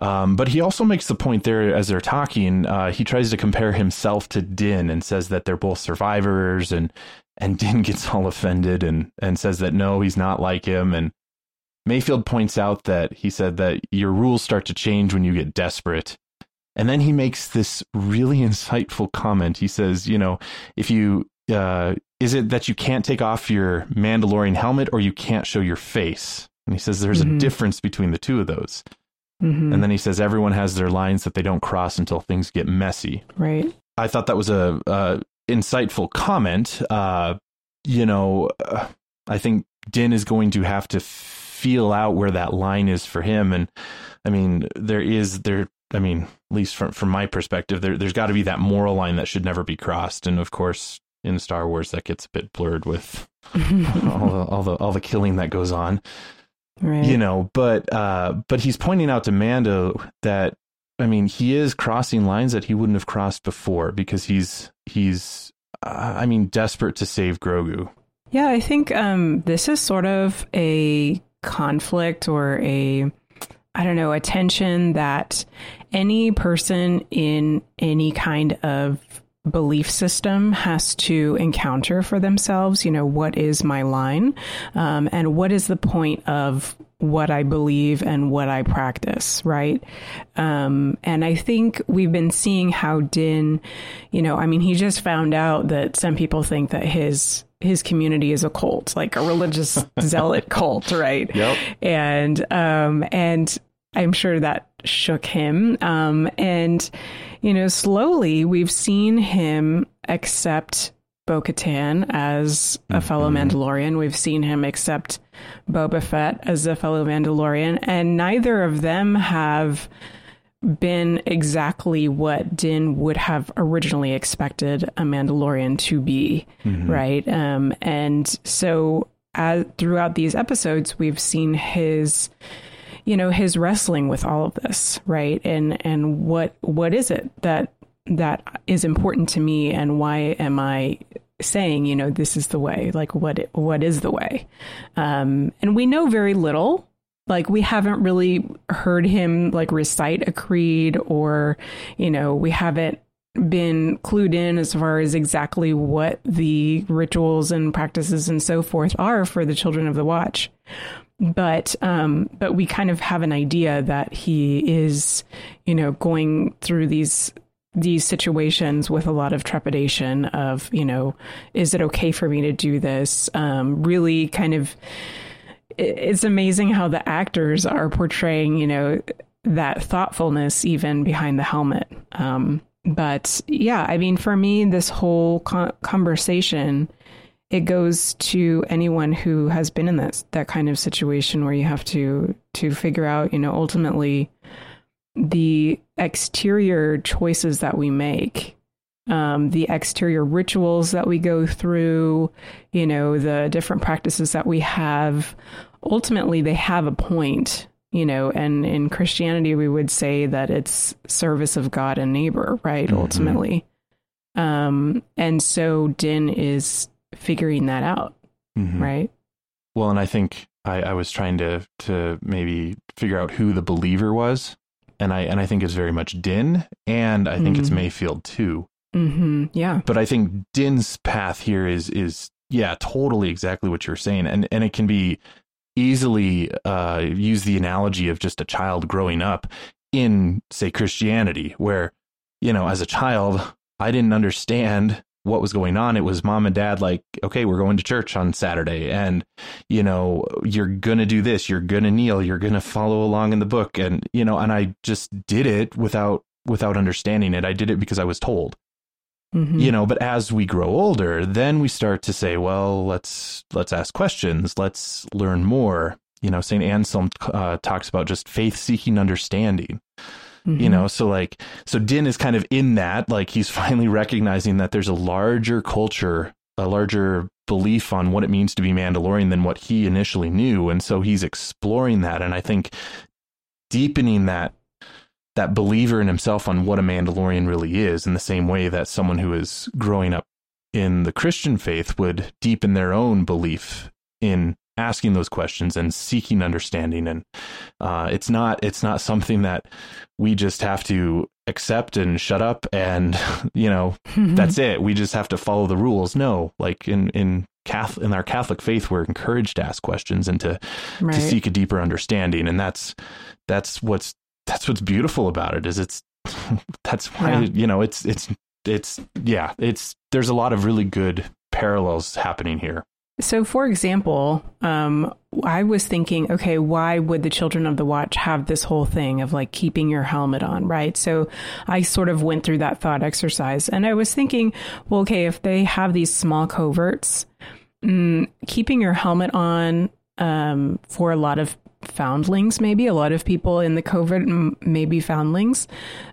Um, but he also makes the point there as they're talking. Uh, he tries to compare himself to Din and says that they're both survivors, and and Din gets all offended and and says that no, he's not like him. And Mayfeld points out that he said that your rules start to change when you get desperate. And then he makes this really insightful comment. He says, you know, if you, uh, is it that you can't take off your Mandalorian helmet or you can't show your face? And he says there's mm-hmm. a difference between the two of those. Mm-hmm. And then he says everyone has their lines that they don't cross until things get messy. Right. I thought that was a, a insightful comment. Uh, you know, uh, I think Din is going to have to feel out where that line is for him. And I mean, there is there. I mean, at least from from my perspective, there there's got to be that moral line that should never be crossed. And of course, in Star Wars, that gets a bit blurred with all the all the all the killing that goes on. Right. You know, but uh, but he's pointing out to Mando that I mean, he is crossing lines that he wouldn't have crossed before because he's he's uh, I mean, desperate to save Grogu. Yeah, I think um, this is sort of a conflict or a I don't know, a tension that any person in any kind of belief system has to encounter for themselves. You know, what is my line? Um, and what is the point of what I believe and what I practice, right? Um, and I think we've been seeing how Din, you know, I mean, he just found out that some people think that his his community is a cult, like a religious zealot cult, right? Yep. And um, and I'm sure that shook him. Um, and you know, slowly we've seen him accept Bo Katan as a mm-hmm. fellow Mandalorian. We've seen him accept Boba Fett as a fellow Mandalorian, and neither of them have been exactly what Din would have originally expected a Mandalorian to be, mm-hmm. right? Um, and so, as, throughout these episodes, we've seen his you know his wrestling with all of this right? And and what what is it that that is important to me and why am i saying you know this is the way like what what is the way? Um and we know very little. Like we haven't really heard him like recite a creed or you know we haven't been clued in as far as exactly what the rituals and practices and so forth are for the children of the watch but um, but we kind of have an idea that he is, you know, going through these these situations with a lot of trepidation of, you know, is it okay for me to do this? Um, really, kind of, it's amazing how the actors are portraying, you know, that thoughtfulness even behind the helmet. Um, but yeah, I mean, for me, this whole con- conversation it goes to anyone who has been in that that kind of situation where you have to to figure out, you know, ultimately the exterior choices that we make, um, the exterior rituals that we go through, you know, the different practices that we have. Ultimately, they have a point, you know, and in Christianity, we would say that it's service of God and neighbor, right? Mm-hmm. Ultimately. Um, and so Din is figuring that out, mm-hmm. right? Well, and I think I, I was trying to to maybe figure out who the believer was, and I and I think it's very much Din, and I think mm-hmm. it's Mayfeld too. Mm-hmm. Yeah, but I think Din's path here is is yeah, totally exactly what you're saying, and and it can be easily uh, use the analogy of just a child growing up in say Christianity, where you know as a child I didn't understand what was going on. It was mom and dad like, okay, we're going to church on Saturday and, you know, you're going to do this, you're going to kneel, you're going to follow along in the book. And, you know, and I just did it without, without understanding it. I did it because I was told, mm-hmm. you know, but as we grow older, then we start to say, well, let's, let's ask questions. Let's learn more. You know, St. Anselm uh, talks about just faith seeking understanding. Mm-hmm. You know, so like, so Din is kind of in that, like, he's finally recognizing that there's a larger culture, a larger belief on what it means to be Mandalorian than what he initially knew. And so he's exploring that. And I think deepening that that believer in himself on what a Mandalorian really is in the same way that someone who is growing up in the Christian faith would deepen their own belief in asking those questions and seeking understanding and uh, it's not it's not something that we just have to accept and shut up and you know mm-hmm. that's it we just have to follow the rules no like in in Catholic in our Catholic faith, we're encouraged to ask questions and to Right. to seek a deeper understanding, and that's that's what's that's what's beautiful about it is it's that's why Yeah. you know it's it's it's yeah it's there's a lot of really good parallels happening here. So, for example, um, I was thinking, okay, why would the Children of the Watch have this whole thing of like keeping your helmet on, right? So, I sort of went through that thought exercise and I was thinking, well, okay, if they have these small coverts, mm, keeping your helmet on um, for a lot of foundlings, maybe a lot of people in the covert, m- maybe foundlings.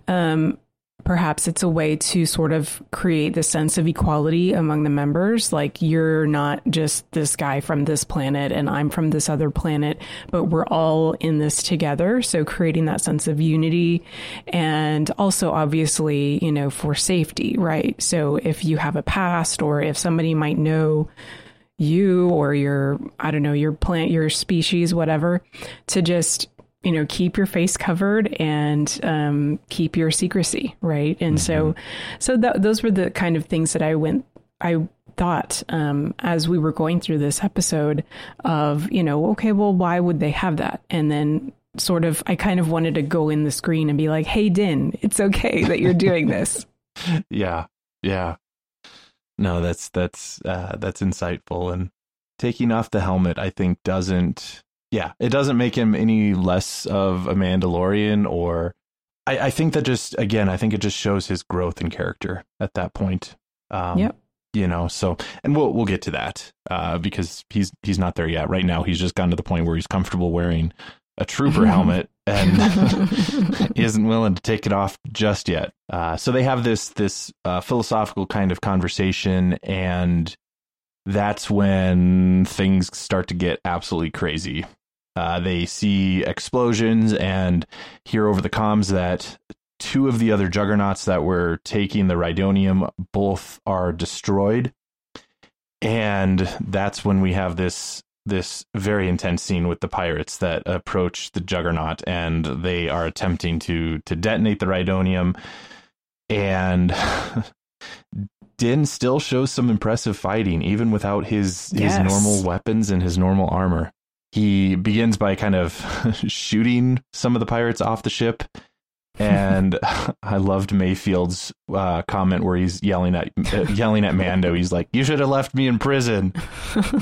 Um, perhaps it's a way to sort of create the sense of equality among the members. Like you're not just this guy from this planet and I'm from this other planet, but we're all in this together. So creating that sense of unity and also obviously, you know, for safety, right? So if you have a past or if somebody might know you or your, I don't know, your plant, your species, whatever, to just you know keep your face covered and um, keep your secrecy right? And so so that, those were the kind of things that i went i thought um, as we were going through this episode of you know okay well why would they have that? And then sort of i kind of wanted to go in the screen and be like hey din it's okay that you're doing this. Yeah. Yeah. No that's that's uh that's insightful. And taking off the helmet i think doesn't yeah it doesn't make him any less of a mandalorian or i i think that just again i think it just shows his growth in character at that point um Yep. you know so and we'll we'll get to that uh because he's he's not there yet right now he's just gotten to the point where he's comfortable wearing a trooper helmet and he isn't willing to take it off just yet. Uh, so they have this this uh, philosophical kind of conversation, and that's when things start to get absolutely crazy. Uh, they see explosions and hear over the comms that two of the other juggernauts that were taking the Rhydonium both are destroyed. And that's when we have this this very intense scene with the pirates that approach the juggernaut and they are attempting to to detonate the rhydonium and din still shows some impressive fighting even without his Yes. his normal weapons and his normal armor he begins by kind of shooting some of the pirates off the ship and I loved Mayfeld's uh, comment where he's yelling at uh, yelling at Mando. He's like, "You should have left me in prison."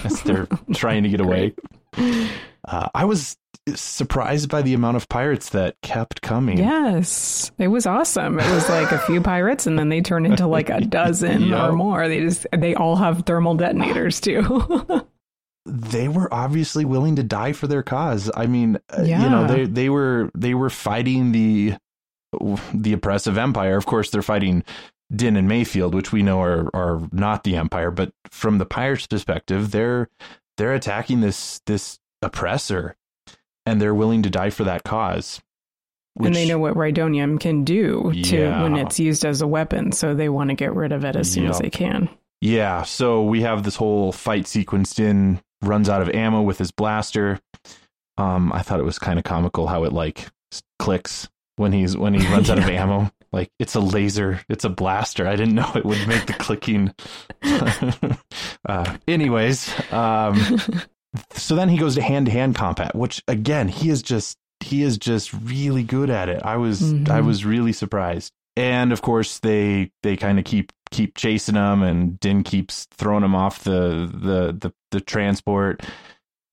As they're trying to get away. Uh, I was surprised by the amount of pirates that kept coming. yes it was awesome it was like a few pirates and then they turn into like a dozen Yep. or more they just they all have thermal detonators too They were obviously willing to die for their cause. I mean, uh, you know, they they were they were fighting the the oppressive empire. Of course, they're fighting Din and Mayfeld, which we know are are not the empire, but from the pirates' perspective, they're they're attacking this this oppressor, and they're willing to die for that cause. and they know what rhydonium can do to Yeah. when it's used as a weapon so they want to get rid of it as soon as they can Yeah, so we have this whole fight sequence. Din runs out of ammo with his blaster. Um, I thought it was kind of comical how it like clicks when he's when he runs out of ammo. Like it's a laser, it's a blaster. I didn't know it would make the clicking. uh, anyways, um, so then he goes to hand to hand combat, which again he is just he is just really good at it. I was Mhm. I was really surprised. And of course they they kind of keep keep chasing him and Din keeps throwing him off the the the, the transport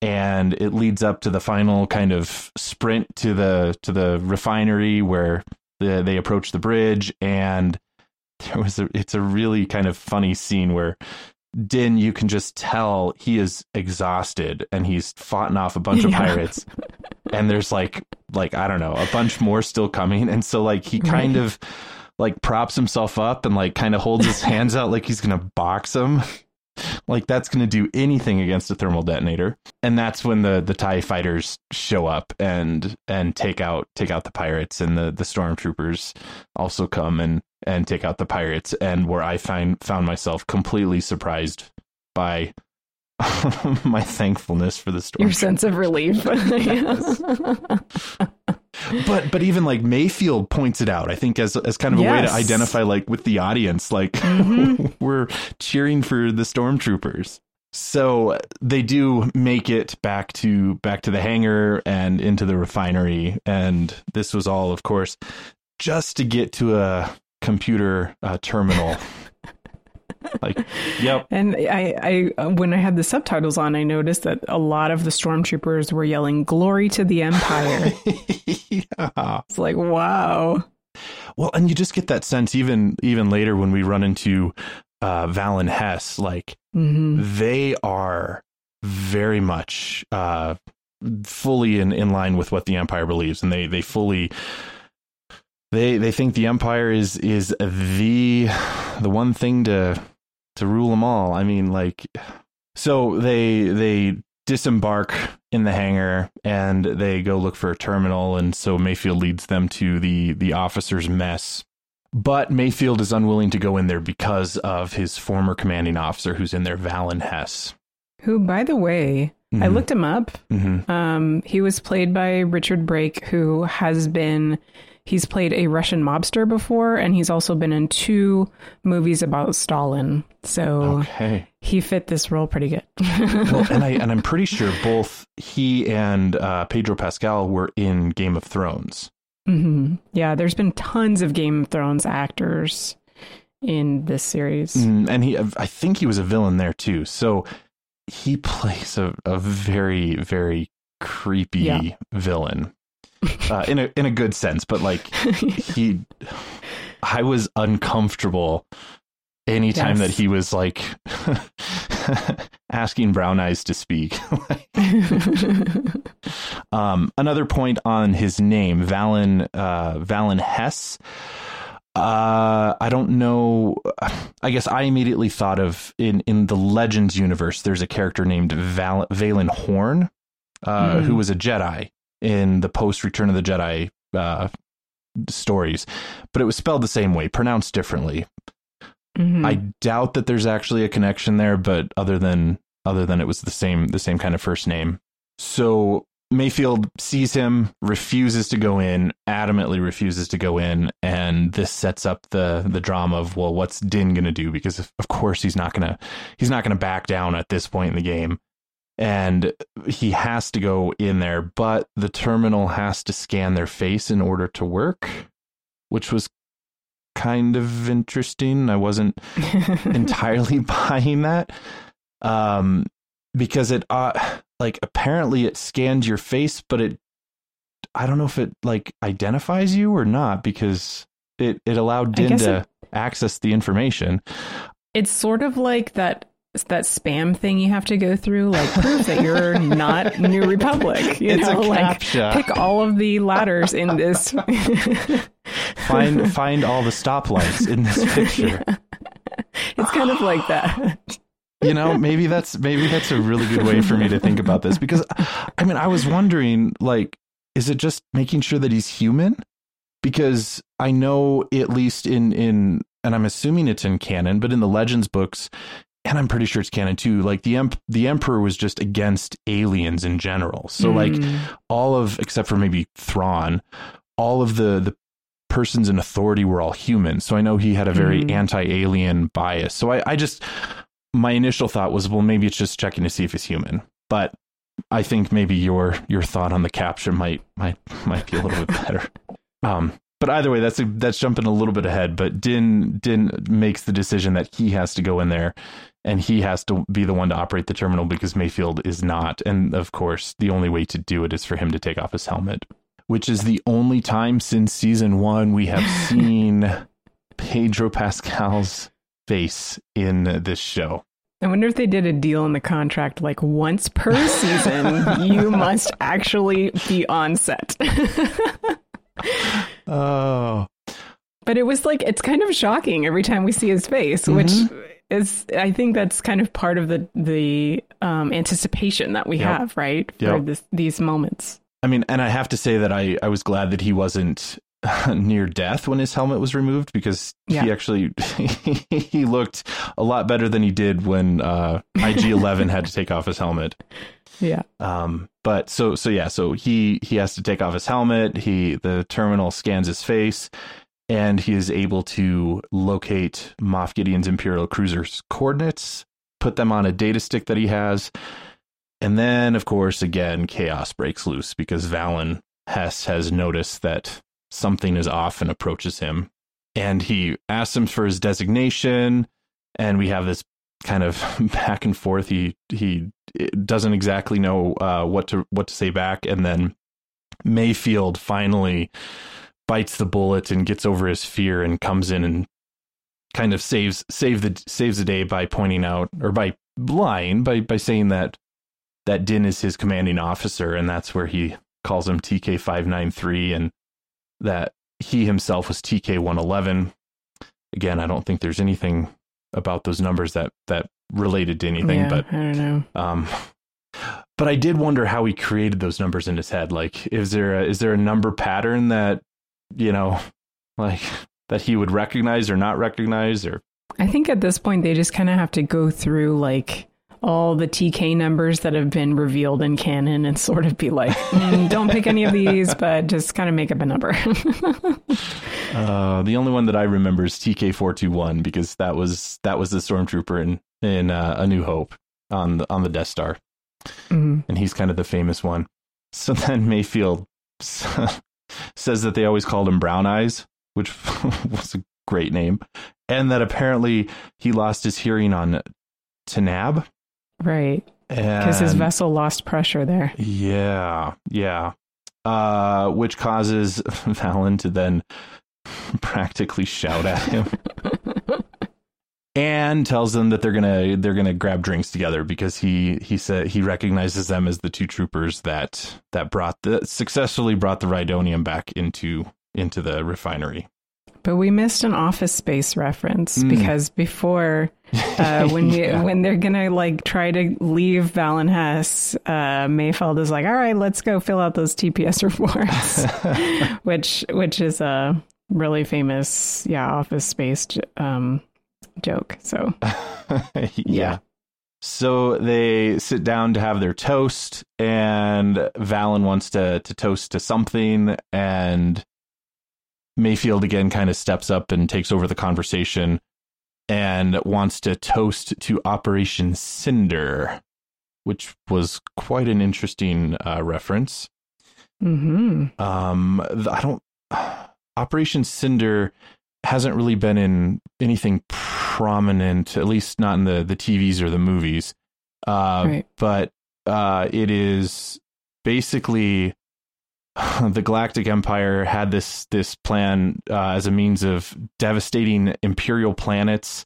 and it leads up to the final kind of sprint to the to the refinery where the, they approach the bridge and there was a it's a really kind of funny scene where Din, you can just tell he is exhausted and he's fought off a bunch of Yeah. pirates. And there's like like I don't know, a bunch more still coming. And so like he kind Right. of like props himself up and like kind of holds his hands out like he's gonna box him. Like that's gonna do anything against a thermal detonator. And that's when the the TIE fighters show up and and take out take out the pirates and the the stormtroopers also come and and take out the pirates and where I find found myself completely surprised by my thankfulness for the storm. your sense of relief but but even like Mayfeld points it out, I think as as kind of a way to identify like with the audience, like Mhm. we're cheering for the stormtroopers. So they do make it back to back to the hangar and into the refinery, and this was all, of course, just to get to a computer uh, terminal. like, yep. And I, I, when I had the subtitles on, I noticed that a lot of the stormtroopers were yelling "Glory to the Empire." yeah. It's like, wow. Well, and you just get that sense even even later when we run into uh, Valin Hess, like mm-hmm. they are very much uh, fully in, in line with what the Empire believes, and they they fully they they think the Empire is is the the one thing to to rule them all. I mean, like so they they disembark in the hangar and they go look for a terminal and so Mayfeld leads them to the the officers mess but Mayfeld is unwilling to go in there because of his former commanding officer who's in there Valin Hess who by the way mm-hmm. I looked him up mm-hmm. um he was played by Richard Brake who has been He's played a Russian mobster before, and he's also been in two movies about Stalin. So okay. he fit this role pretty good. well, and I and I'm pretty sure both he and uh, Pedro Pascal were in Game of Thrones. Mm-hmm. Yeah, there's been tons of Game of Thrones actors in this series, mm, and he I think he was a villain there too. So he plays a, a very very creepy yeah. villain uh, in a in a good sense, but like he, I was uncomfortable anytime yes. that he was like asking Brown Eyes to speak. um, another point on his name, Valin uh, Valin Hess. Uh, I don't know. I guess I immediately thought of in in the Legends universe. There's a character named Val- Valin Horn, uh, mm. who was a Jedi, in the post Return of the Jedi uh, stories, but it was spelled the same way, pronounced differently. Mm-hmm. I doubt that there's actually a connection there, but other than other than it was the same the same kind of first name. So Mayfeld sees him, refuses to go in, adamantly refuses to go in, and this sets up the the drama of well, what's Din going to do? Because of, of course he's not gonna he's not gonna back down at this point in the game and he has to go in there, but the terminal has to scan their face in order to work, which was kind of interesting. I wasn't entirely buying that. Um, because it uh like apparently it scans your face, but it I don't know if it like identifies you or not because it it allowed Din to it, access the information. It's sort of like that that spam thing you have to go through, like prove that you're not New Republic. You it's know, a like pick all of the ladders in this. find find all the stoplights in this picture. Yeah. It's kind of like that. You know, maybe that's maybe that's a really good way for me to think about this because I mean, I was wondering like is it just making sure that he's human? Because I know at least in in and I'm assuming it's in canon, but in the Legends books, and I'm pretty sure it's canon too. Like the emp- the emperor was just against aliens in general. So mm. like all of except for maybe Thrawn, all of the the persons in authority were all human. So I know he had a very mm. anti-alien bias. So I, I just my initial thought was, well, maybe it's just checking to see if he's human. But I think maybe your your thought on the caption might might might be a little bit better. Um, but either way, that's a, that's jumping a little bit ahead. But Din Din makes the decision that he has to go in there and he has to be the one to operate the terminal because Mayfeld is not. And of course, the only way to do it is for him to take off his helmet, which is the only time since season one we have seen Pedro Pascal's face in this show. I wonder if they did a deal in the contract like once per season, you must actually be on set. oh. But it was like, it's kind of shocking every time we see his face, mm-hmm. which is I think that's kind of part of the the um, anticipation that we yep. have, right, for yep. this, these moments. I mean, and I have to say that I I was glad that he wasn't near death when his helmet was removed because yeah. he actually he looked a lot better than he did when uh, IG Eleven had to take off his helmet. Yeah. Um. But so so yeah. So he he has to take off his helmet. He the terminal scans his face and he is able to locate Moff Gideon's Imperial cruiser's coordinates, put them on a data stick that he has. And then, of course, again, chaos breaks loose because Valin Hess has noticed that something is off and approaches him. And he asks him for his designation. And we have this kind of back and forth. He he doesn't exactly know uh, what to what to say back, and then Mayfeld finally bites the bullet and gets over his fear and comes in and kind of saves save the saves the day by pointing out or by lying by by saying that that Din is his commanding officer, and that's where he calls him TK five nine three, and that he himself was TK one eleven. Again, I don't think there's anything about those numbers that that related to anything, Yeah, but I don't know. um, but I did wonder how he created those numbers in his head. Like, is there a, is there a number pattern that you know, like that he would recognize or not recognize, or I think at this point they just kind of have to go through like all the TK numbers that have been revealed in canon and sort of be like, "Mm, don't pick any of these, but just kind of make up a number. uh, the only one that I remember is TK four two one because that was that was the stormtrooper in in uh, A New Hope on the on the Death Star, Mhm. and he's kind of the famous one. So then Mayfeld says that they always called him Brown Eyes, which was a great name, and that apparently he lost his hearing on Tanab. right. Because his vessel lost pressure there. Yeah, yeah. Uh, which causes Valin to then practically shout at him. And tells them that they're gonna they're gonna grab drinks together because he he said he recognizes them as the two troopers that that brought the successfully brought the Rhydonium back into into the refinery. But we missed an office space reference Mm. because before, uh, when you, Yeah. when they're gonna like try to leave Valin Hess, uh, Mayfeld is like, "All right, let's go fill out those TPS reports," which which is a really famous, yeah, office space um, joke. So yeah. So they sit down to have their toast, and Valin wants to to toast to something, and Mayfeld again kind of steps up and takes over the conversation and wants to toast to Operation Cinder, which was quite an interesting uh, reference. hmm Um, I don't. Operation Cinder hasn't really been in anything prominent, at least not in the the TVs or the movies. Uh, Right. But uh, it is basically the Galactic Empire had this this plan uh, as a means of devastating Imperial planets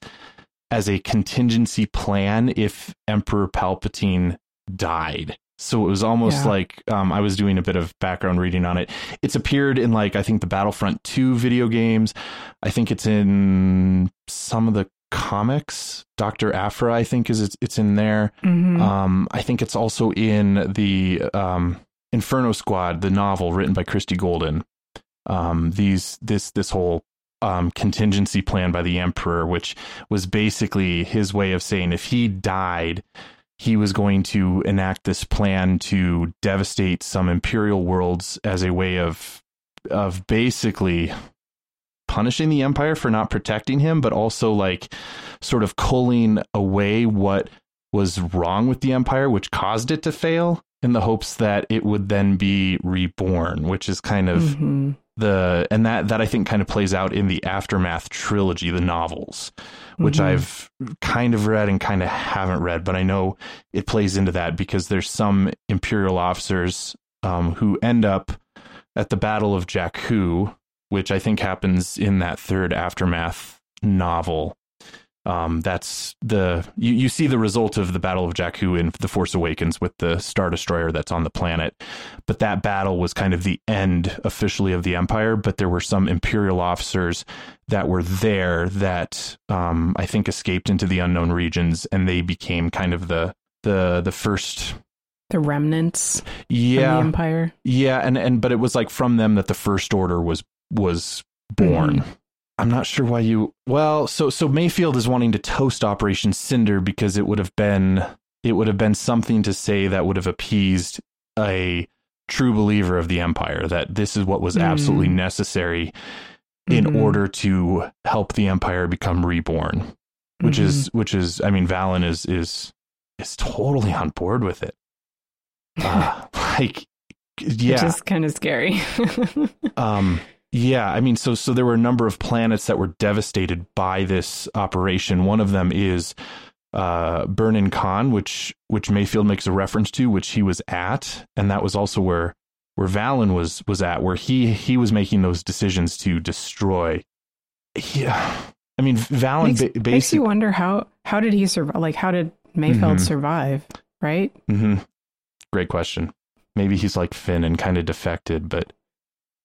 as a contingency plan if Emperor Palpatine died. So it was almost Yeah. like um, I was doing a bit of background reading on it. It's appeared in like I think the Battlefront 2 video games. I think it's in some of the comics. Doctor Aphra, I think, is it's, it's in there. Mhm. Um, I think it's also in the um, Inferno Squad, the novel written by Christie Golden. Um, these this this whole um, contingency plan by the Emperor, which was basically his way of saying if he died, he was going to enact this plan to devastate some Imperial worlds as a way of of basically punishing the Empire for not protecting him, but also like sort of culling away what was wrong with the Empire, which caused it to fail, in the hopes that it would then be reborn, which is kind of Mhm. The and that that I think kind of plays out in the aftermath trilogy, the novels, which Mhm. I've kind of read and kind of haven't read, but I know it plays into that because there's some imperial officers um, who end up at the Battle of Jakku, which I think happens in that third aftermath novel. Um, that's the you, you see the result of the Battle of Jakku in The Force Awakens with the Star Destroyer that's on the planet. But that battle was kind of the end officially of the Empire. But there were some Imperial officers that were there that um, I think escaped into the unknown regions, and they became kind of the the the first the remnants of yeah the Empire. yeah, and and but it was like from them that the first order was was born. I'm not sure why you. Well, so so Mayfeld is wanting to toast Operation Cinder because it would have been it would have been something to say that would have appeased a true believer of the Empire that this is what was absolutely Mm. necessary in Mhm. order to help the Empire become reborn. which Mhm. is which is I mean Valin is is is totally on board with it. Uh, like yeah, Which is kind of scary. um, yeah, I mean, so so there were a number of planets that were devastated by this operation. One of them is uh, Burnin Konn, which which Mayfeld makes a reference to, which he was at, and that was also where where Valin was was at, where he he was making those decisions to destroy. Yeah, I mean, Valin makes, ba- makes you wonder how how did he survive? Like how did Mayfeld Mhm. survive? Right? Mm-hmm. Great question. Maybe he's like Finn and kind of defected, but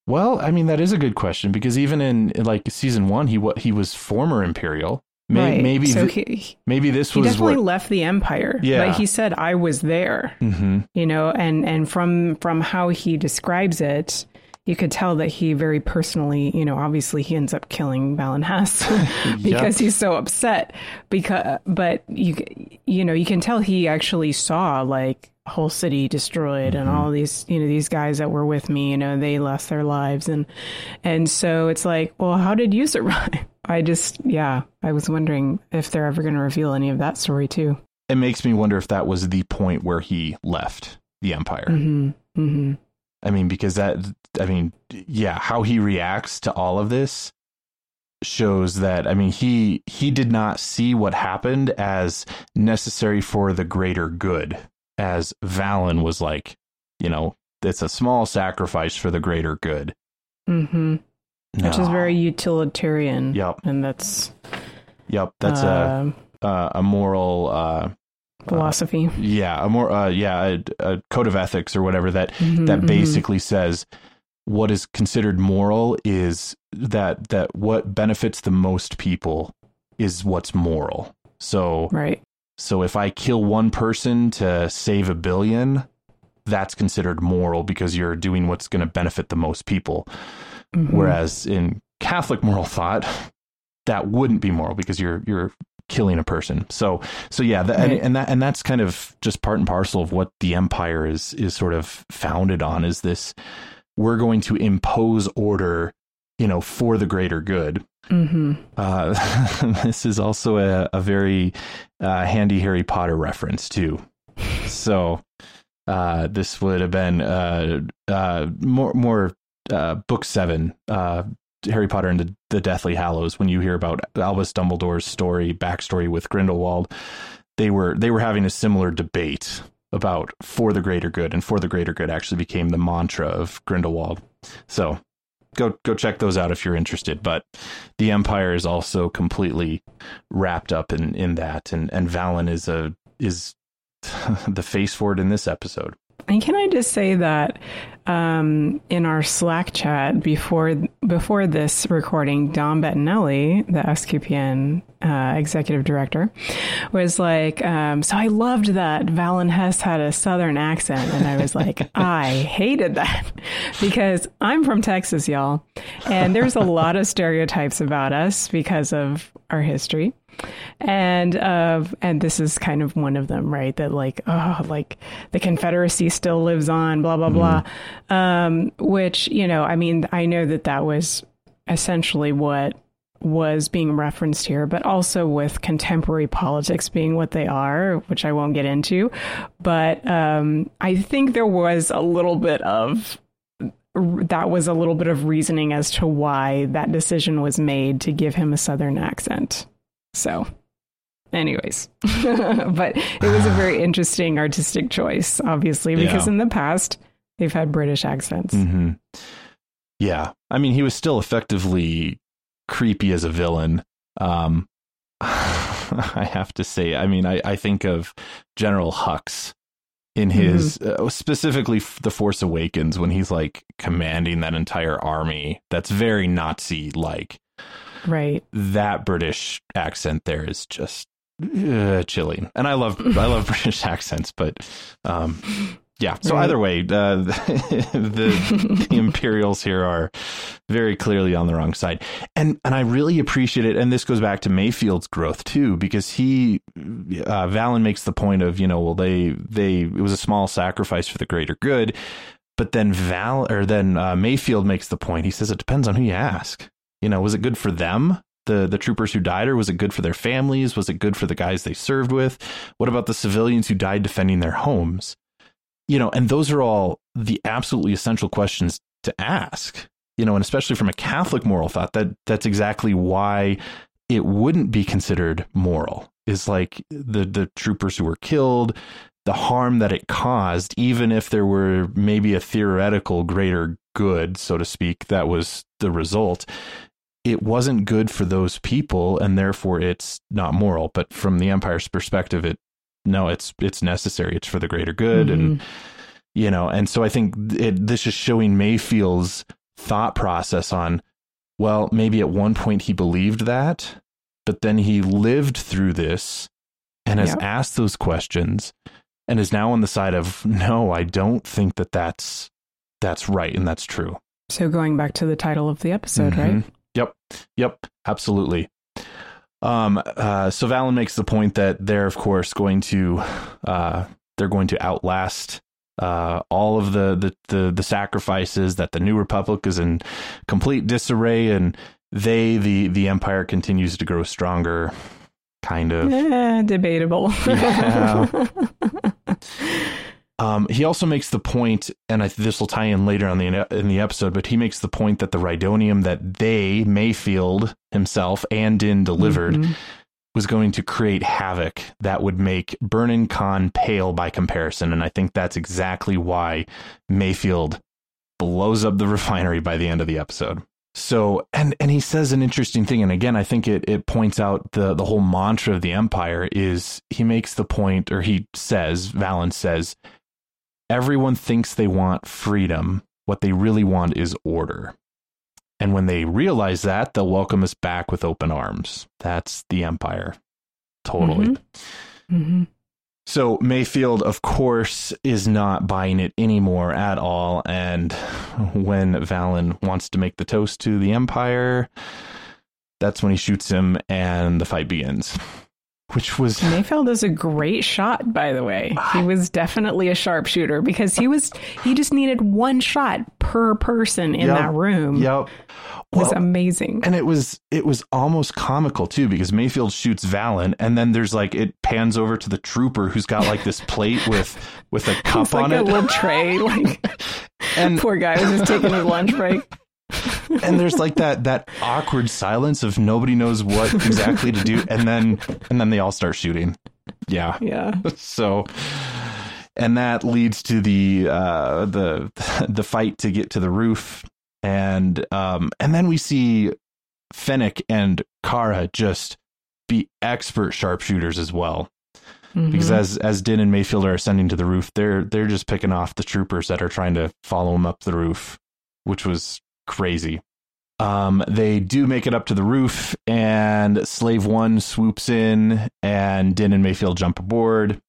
well, I mean that is a good question because even in, like season one, he wa- he was former Imperial. May- right. Maybe so th- he maybe this he was definitely what. left the Empire. Yeah. But he said I was there. hmm you know and and from from how he describes it you could tell that he very personally you know obviously he ends up killing Valin Hess because he's so upset because but you you know you can tell he actually saw like whole city destroyed and all these you know these guys that were with me you know they lost their lives. And and so it's like well how did you survive? I just yeah i was wondering if they're ever going to reveal any of that story too. It makes me wonder if that was the point where he left the Empire. hmm hmm I mean, because that, I mean, yeah, how he reacts to all of this shows that, I mean, he he did not see what happened as necessary for the greater good, as Valin was like, you know, it's a small sacrifice for the greater good. hmm which is very utilitarian. Yep. and that's Yep, that's uh, a a, a moral. Uh, philosophy. yeah, a more uh, yeah, a, a code of ethics or whatever that Mhm, that mhm. basically says what is considered moral is that that what benefits the most people is what's moral. So right. So if I kill one person to save a billion, that's considered moral because you're doing what's going to benefit the most people. Mhm. Whereas in Catholic moral thought, that wouldn't be moral because you're you're killing a person. So so yeah, that, and, and that and that's kind of just part and parcel of what the empire is is sort of founded on is this we're going to impose order, you know, for the greater good. Mhm. Uh, this is also a, a very uh, handy Harry Potter reference too. So uh, this would have been uh, uh, more more uh, book seven, Harry Potter and the, the Deathly Hallows. When you hear about Albus Dumbledore's story, backstory with Grindelwald, they were they were having a similar debate about for the greater good, and for the greater good actually became the mantra of Grindelwald. So go go check those out if you're interested. But the Empire is also completely wrapped up in in that, and and Valin is a is the face for it in this episode. And can I just say that um, in our Slack chat before before this recording, Dom Bettinelli, the SQPN uh, executive director, was like, um, "So I loved that Valin Hess had a Southern accent," and I was like, "I hated that because I'm from Texas, y'all, and there's a lot of stereotypes about us because of our history." And uh, and this is kind of one of them, right? That like, oh, like the Confederacy still lives on, blah blah blah. Um, which you know, I mean, I know that that was essentially what was being referenced here, but also with contemporary politics being what they are, which I won't get into. But um, I think there was a little bit of that was a little bit of reasoning as to why that decision was made to give him a southern accent. So, anyways, but it was a very interesting artistic choice, obviously, because Yeah. in the past they've had British accents. hmm Yeah, I mean, he was still effectively creepy as a villain. Um, I have to say, I mean, I, I think of General Hux in his uh, specifically the Force Awakens when he's like commanding that entire army. That's very Nazi like. Right. That British accent there is just uh, chilling, and I love I love British accents, but um, yeah. So Right. either way, uh, the, the Imperials here are very clearly on the wrong side, and and I really appreciate it. And this goes back to Mayfeld's growth too, because he uh, Valin makes the point of you know well they they it was a small sacrifice for the greater good, but then Val or then uh, Mayfeld makes the point. He says it depends on who you ask. You know, was it good for them? the the troopers who died, or was it good for their families? Was it good for the guys they served with? What about the civilians who died defending their homes? You know, and those are all the absolutely essential questions to ask. You know, and especially from a Catholic moral thought, that that's exactly why it wouldn't be considered moral. Is like the the troopers who were killed, the harm that it caused, even if there were maybe a theoretical greater good, so to speak, that was the result. It wasn't good for those people, and therefore it's not moral. But from the empire's perspective, it no, it's it's necessary. It's for the greater good, mm-hmm. and you know. And so I think it, this is showing Mayfeld's thought process on. Well, maybe at one point he believed that, but then he lived through this and has yeah. asked those questions and is now on the side of no, I don't think that that's that's right and that's true. So going back to the title of the episode, mm-hmm. right? Yep. Yep. Absolutely. Um, uh, so Valin makes the point that they're, of course, going to uh, they're going to outlast uh, all of the, the, the the sacrifices that the New Republic is in complete disarray, and they the the Empire continues to grow stronger kind of. Eh, debatable. yeah. Um, he also makes the point, and I, this will tie in later on the in the episode, but he makes the point that the Rhydonium that they Mayfeld himself and Din delivered mm-hmm. was going to create havoc that would make Burnin Konn pale by comparison, and I think that's exactly why Mayfeld blows up the refinery by the end of the episode. So and and he says an interesting thing, and again, I think it it points out the the whole mantra of the empire is he makes the point, or he says, Valin says, everyone thinks they want freedom. What they really want is order. And when they realize that, they'll welcome us back with open arms. That's the empire. Totally. Mm-hmm. Mm-hmm. So Mayfeld, of course, is not buying it anymore at all. And when Valin wants to make the toast to the Empire, that's when he shoots him and the fight begins. Which was Mayfeld is a great shot, by the way. He was definitely a sharpshooter because he was he just needed one shot per person in yep, that room. Yep was well, amazing. And it was it was almost comical too because Mayfeld shoots Valin and then there's like it pans over to the trooper who's got like this plate with with a cup it's like on a it. little tray like and poor guy was just taking his lunch break. And there's like that that awkward silence of nobody knows what exactly to do and then and then they all start shooting. Yeah. Yeah. So and that leads to the uh the the fight to get to the roof and um, and then we see Fennec and Cara just be expert sharpshooters as well. Mm-hmm. Because as as Din and Mayfeld are ascending to the roof, they're they're just picking off the troopers that are trying to follow them up the roof, which was crazy. Um, they do make it up to the roof, and Slave One swoops in, and Din and Mayfeld jump aboard.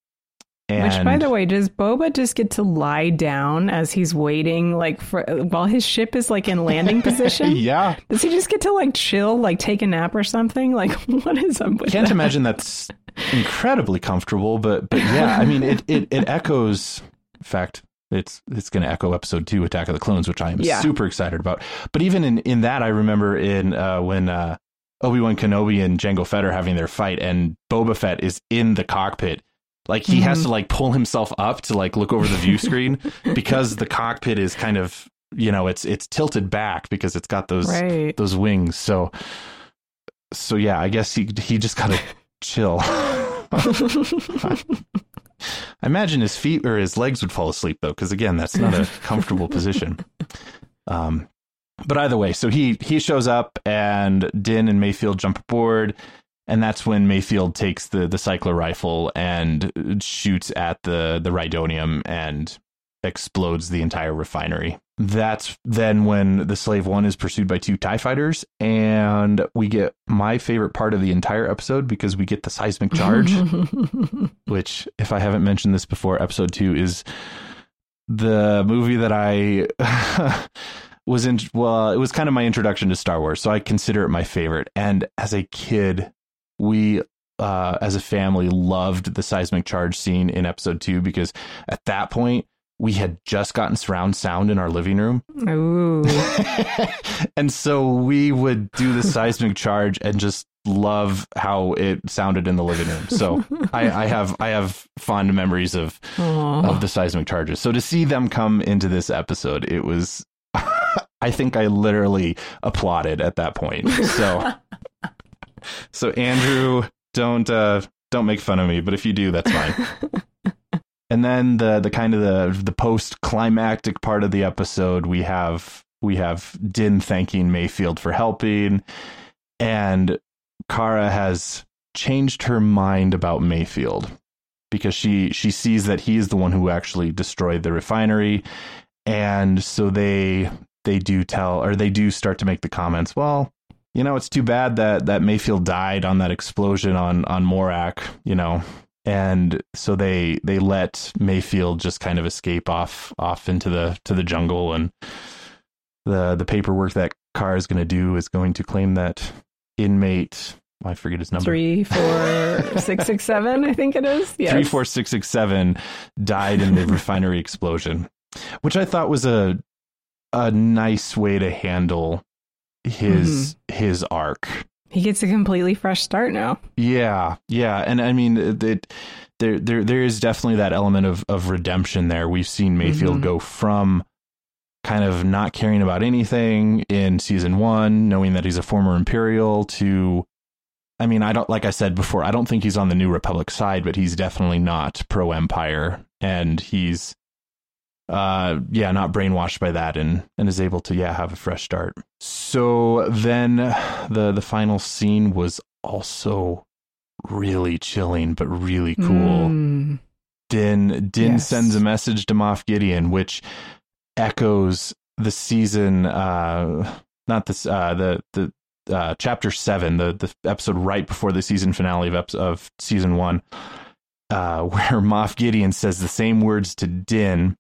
And Which, by the way, does Boba just get to lie down as he's waiting, like for while his ship is like in landing position? yeah. Does he just get to like chill, like take a nap or something? Like, what is up with Can't that? imagine that's incredibly comfortable, but but yeah, I mean, it it, it echoes. In fact, it's it's going to echo episode two, Attack of the Clones, which I am yeah. super excited about. But even in in that, I remember in uh, when. Uh, Obi Wan Kenobi and Jango Fett are having their fight, and Boba Fett is in the cockpit, like he mm-hmm. has to like pull himself up to like look over the view screen because the cockpit is kind of you know it's it's tilted back because it's got those right. those wings. So so yeah, I guess he he just gotta chill. I imagine his feet or his legs would fall asleep though, because again, that's not a comfortable position. Um, but either way, so he he shows up and Din and Mayfeld jump aboard and that's when Mayfeld takes the the cycler rifle and shoots at the the Rhydonium and explodes the entire refinery. That's then when the Slave One is pursued by two TIE fighters, and we get my favorite part of the entire episode because we get the seismic charge, which, if I haven't mentioned this before, episode two is the movie that I was in. Well, it was kind of my introduction to Star Wars, so I consider it my favorite. And as a kid, we uh, as a family loved the seismic charge scene in episode two because at that point we had just gotten surround sound in our living room. Ooh. and so we would do the seismic charge and just love how it sounded in the living room. So I, I, have I have fond memories of Aww. of the seismic charges. So to see them come into this episode, it was I think I literally applauded at that point. So so Andrew, don't uh don't make fun of me, but if you do, that's fine. And then the the kind of the the post climactic part of the episode, we have we have Din thanking Mayfeld for helping, and Cara has changed her mind about Mayfeld because she she sees that he is the one who actually destroyed the refinery, and so they they do tell or they do start to make the comments. Well, you know, it's too bad that that Mayfeld died on that explosion on on Morak. You know, and so they they let Mayfeld just kind of escape off off into the to the jungle and the the paperwork that Carr is going to do is going to claim that inmate I forget his number three four six six seven I think it is yes. three four six six seven died in the refinery explosion which I thought was a a nice way to handle his mm-hmm. his arc he gets a completely fresh start now. Yeah, yeah, and I mean, it, there there there is definitely that element of of redemption there. We've seen Mayfeld mm-hmm. go from kind of not caring about anything in season one, knowing that he's a former Imperial, to I mean, I don't like I said before, I don't think he's on the New Republic side, but he's definitely not pro Empire, and he's uh yeah not brainwashed by that and and is able to yeah have a fresh start so then the the final scene was also really chilling but really cool mm. din din yes. sends a message to moff gideon which echoes the season uh not this uh the the uh chapter 7 the the episode right before the season finale of of season 1 uh where moff gideon says the same words to din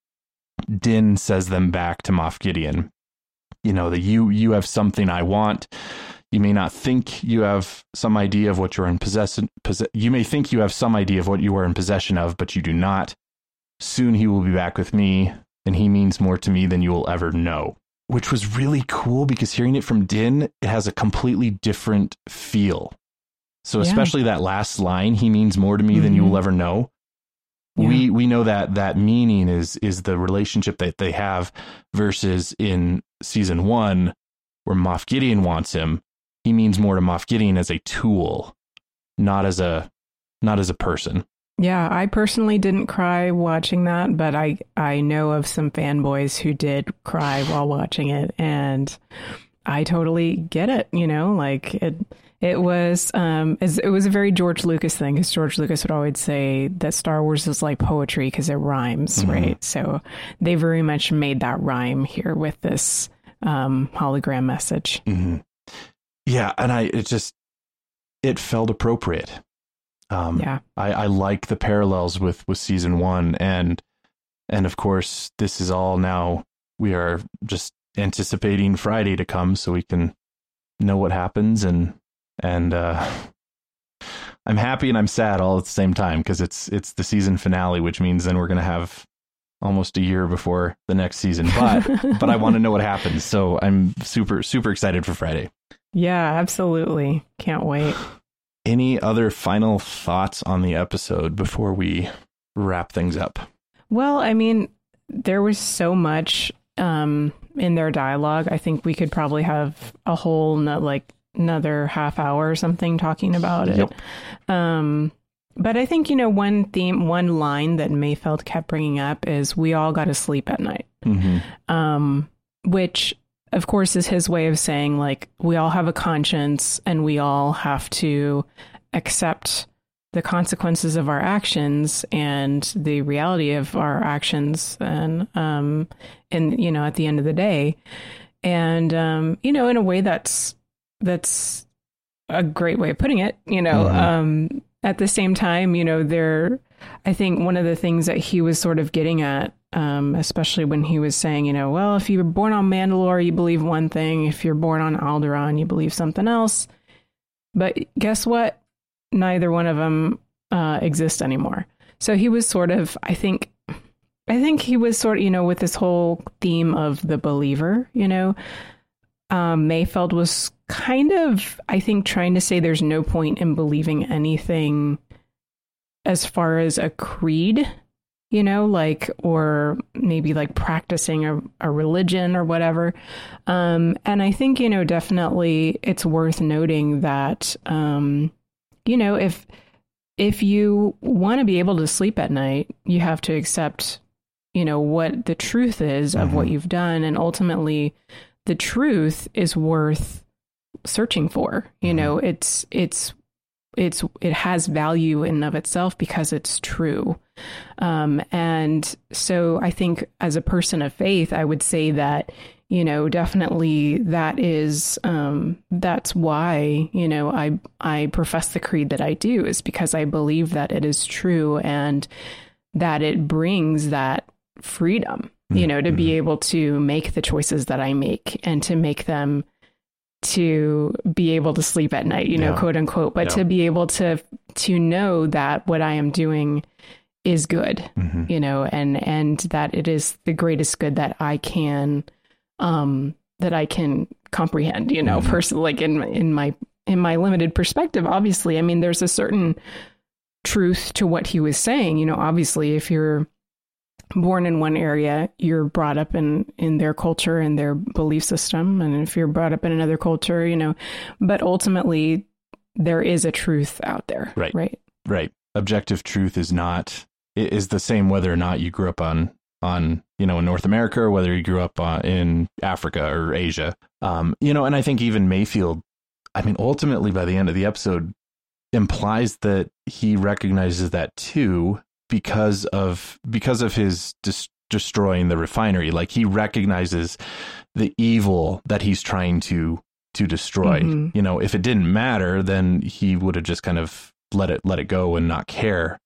Din says them back to Moff Gideon. You know, that you you have something I want. You may not think you have some idea of what you're in possession. Possess- you may think you have some idea of what you are in possession of, but you do not. Soon he will be back with me, and he means more to me than you will ever know. Which was really cool because hearing it from Din, it has a completely different feel. So, yeah. especially that last line, he means more to me mm-hmm. than you will mm-hmm. ever know yeah. we we know that that meaning is is the relationship that they have versus in season one where Moff Gideon wants him he means more to Moff Gideon as a tool not as a not as a person yeah I personally didn't cry watching that but I I know of some fanboys who did cry while watching it and I totally get it you know like it it was um, it was a very George Lucas thing because George Lucas would always say that Star Wars is like poetry because it rhymes, mm-hmm. right? So they very much made that rhyme here with this um, hologram message. Mm-hmm. Yeah, and I it just it felt appropriate. Um, yeah, I, I like the parallels with with season one, and and of course this is all now we are just anticipating Friday to come so we can know what happens and and uh, I'm happy and I'm sad all at the same time because it's it's the season finale, which means then we're gonna have almost a year before the next season. But but I want to know what happens, so I'm super super excited for Friday. Yeah, absolutely, can't wait. Any other final thoughts on the episode before we wrap things up? Well, I mean, there was so much um, in their dialogue. I think we could probably have a whole like another half hour or something talking about it. Yep. Um, but I think, you know, one theme, one line that Mayfeld kept bringing up is we all got to sleep at night. Mm-hmm. Um, which, of course, is his way of saying, like, we all have a conscience and we all have to accept the consequences of our actions and the reality of our actions and um and you know at the end of the day and um you know in a way that's that's a great way of putting it. You know, mm-hmm. um, at the same time, you know, there, I think one of the things that he was sort of getting at, um, especially when he was saying, you know, well, if you were born on Mandalore, you believe one thing. If you're born on Alderaan, you believe something else. But guess what? Neither one of them uh, exist anymore. So he was sort of, I think, I think he was sort of, you know, with this whole theme of the believer, you know, um, Mayfeld was kind of, I think, trying to say there's no point in believing anything as far as a creed, you know, like, or maybe like practicing a, a religion or whatever. Um, and I think, you know, definitely it's worth noting that, um, you know, if, if you want to be able to sleep at night, you have to accept, you know, what the truth is of mm-hmm. what you've done. And ultimately, the truth is worth searching for. You mm-hmm. know, it's, it's, it's, it has value in of itself because it's true. Um, and so I think as a person of faith, I would say that, you know, definitely that is um, that's why you know I I profess the creed that I do is because I believe that it is true and that it brings that freedom, you mm-hmm. know, to be able to make the choices that I make and to make them to be able to sleep at night, you know, yeah. quote unquote, but yeah. to be able to to know that what I am doing is good, mm-hmm. you know, and and that it is the greatest good that I can um, that I can comprehend, you know, mm-hmm. personally, like in in my in my limited perspective. Obviously, I mean, there's a certain truth to what he was saying. You know, obviously, if you're born in one area, you're brought up in in their culture and their belief system, and if you're brought up in another culture, you know, but ultimately, there is a truth out there, right? Right. Right. Objective truth is not is the same whether or not you grew up on on you know in North America or whether you grew up uh, in Africa or Asia. Um, you know, and I think even Mayfeld, I mean, ultimately by the end of the episode, implies that he recognizes that too because of because of his dis- destroying the refinery. Like he recognizes the evil that he's trying to to destroy. Mm-hmm. You know, if it didn't matter, then he would have just kind of let it let it go and not care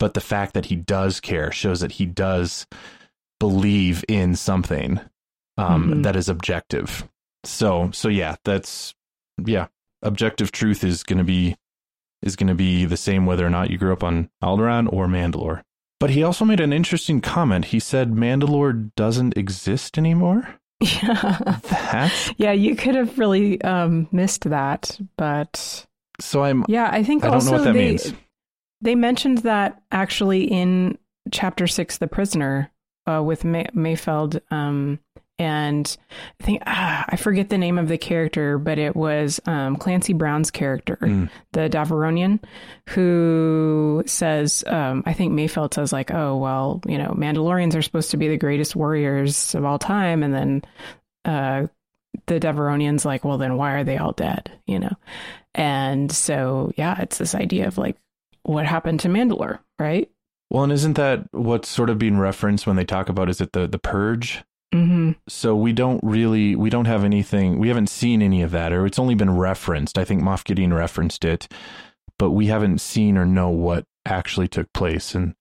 but the fact that he does care shows that he does believe in something um, mm-hmm. that is objective. So so yeah, that's yeah, objective truth is going to be is going to be the same whether or not you grew up on Alderaan or Mandalore. But he also made an interesting comment. He said Mandalore doesn't exist anymore. Yeah. That's... Yeah, you could have really um, missed that, but so I'm Yeah, I think I don't also know what that they, means. They mentioned that actually in chapter six, The Prisoner, uh, with May- Mayfeld. Um, and I think ah, I forget the name of the character, but it was um, Clancy Brown's character, mm. the Devaronian, who says, um, I think Mayfeld says like, "Oh well, you know, Mandalorians are supposed to be the greatest warriors of all time," and then uh, the Devaronian's like, "Well, then why are they all dead?" You know, and so yeah, it's this idea of like, what happened to Mandalore, right? Well, and isn't that what's sort of being referenced when they talk about is it the the purge? Mm-hmm. So we don't really we don't have anything we haven't seen any of that or it's only been referenced. I think Moff Gideon referenced it, but we haven't seen or know what actually took place, and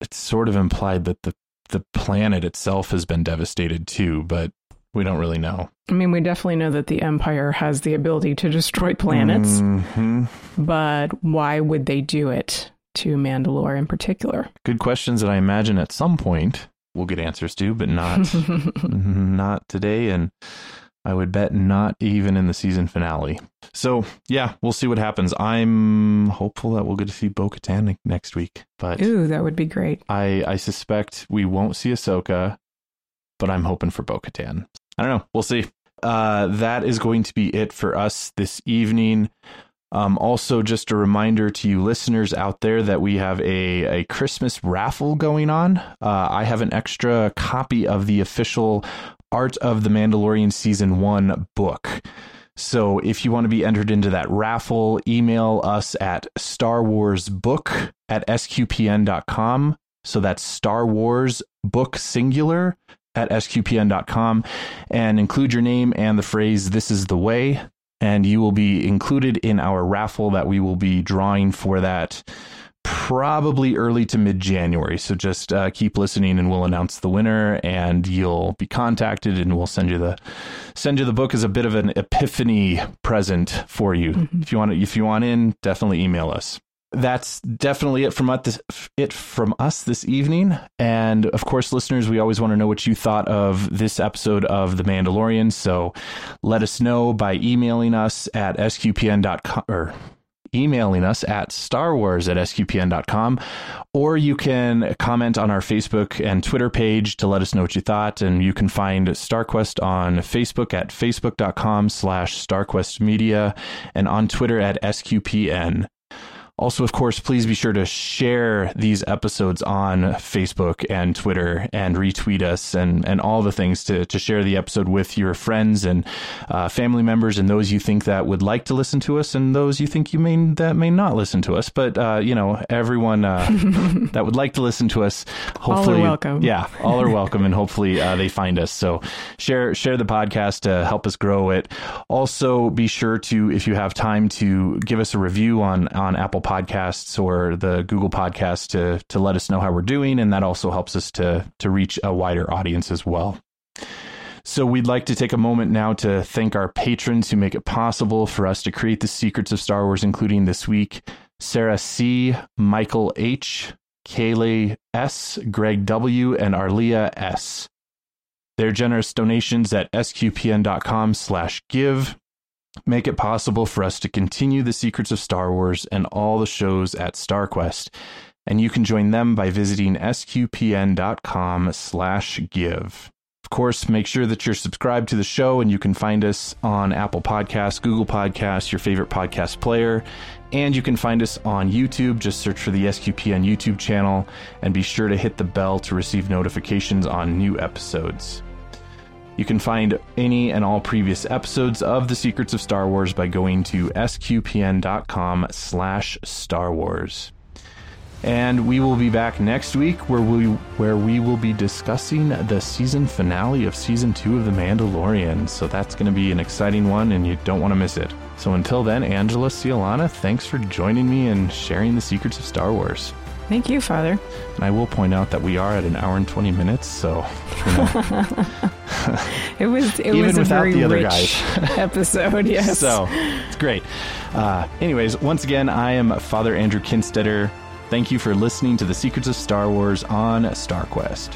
it's sort of implied that the the planet itself has been devastated too, but we don't really know. I mean, we definitely know that the Empire has the ability to destroy planets, mm-hmm. but why would they do it to Mandalore in particular? Good questions that I imagine at some point we'll get answers to, but not not today, and I would bet not even in the season finale. So yeah, we'll see what happens. I'm hopeful that we'll get to see Bo Katan next week. But ooh, that would be great. I I suspect we won't see Ahsoka, but I'm hoping for Bo Katan. I don't know. We'll see. Uh, that is going to be it for us this evening. Um, also, just a reminder to you listeners out there that we have a, a Christmas raffle going on. Uh, I have an extra copy of the official Art of the Mandalorian Season 1 book. So if you want to be entered into that raffle, email us at Star Wars Book at sqpn.com. So that's Star Wars Book Singular at sqpn.com and include your name and the phrase, This is the way. And you will be included in our raffle that we will be drawing for that probably early to mid January. So just uh, keep listening, and we'll announce the winner, and you'll be contacted, and we'll send you the send you the book as a bit of an epiphany present for you. Mm-hmm. If you want if you want in, definitely email us. That's definitely it from us, it from us this evening. And of course, listeners, we always want to know what you thought of this episode of The Mandalorian. So let us know by emailing us at sqpn.com or emailing us at starwars at sqpn.com, or you can comment on our Facebook and Twitter page to let us know what you thought. And you can find StarQuest on Facebook at facebook.com slash starquestmedia and on Twitter at sqpn. Also, of course, please be sure to share these episodes on Facebook and Twitter and retweet us and, and all the things to, to share the episode with your friends and uh, family members and those you think that would like to listen to us and those you think you may that may not listen to us. But, uh, you know, everyone uh, that would like to listen to us, hopefully, all are welcome. Yeah, all are welcome and hopefully uh, they find us. So share, share the podcast to help us grow it. Also, be sure to, if you have time, to give us a review on, on Apple Podcasts or the Google Podcasts to to let us know how we're doing, and that also helps us to to reach a wider audience as well. So we'd like to take a moment now to thank our patrons who make it possible for us to create the secrets of Star Wars, including this week Sarah C, Michael H, Kayleigh S, Greg W, and Arlia S. Their generous donations at sqpn.com slash give make it possible for us to continue the secrets of Star Wars and all the shows at StarQuest. And you can join them by visiting sqpn.com slash give. Of course, make sure that you're subscribed to the show and you can find us on Apple Podcasts, Google Podcasts, your favorite podcast player. And you can find us on YouTube. Just search for the SQPN YouTube channel and be sure to hit the bell to receive notifications on new episodes. You can find any and all previous episodes of The Secrets of Star Wars by going to sqpn.com slash Star Wars. And we will be back next week where we where we will be discussing the season finale of season two of The Mandalorian. So that's going to be an exciting one, and you don't want to miss it. So until then, Angela Ciolana, thanks for joining me and sharing the secrets of Star Wars. Thank you, Father. And I will point out that we are at an hour and twenty minutes, so you know. it was it Even was a very the other rich guys. episode. Yes. So it's great. Uh, anyways, once again, I am Father Andrew Kinstetter. Thank you for listening to the Secrets of Star Wars on StarQuest.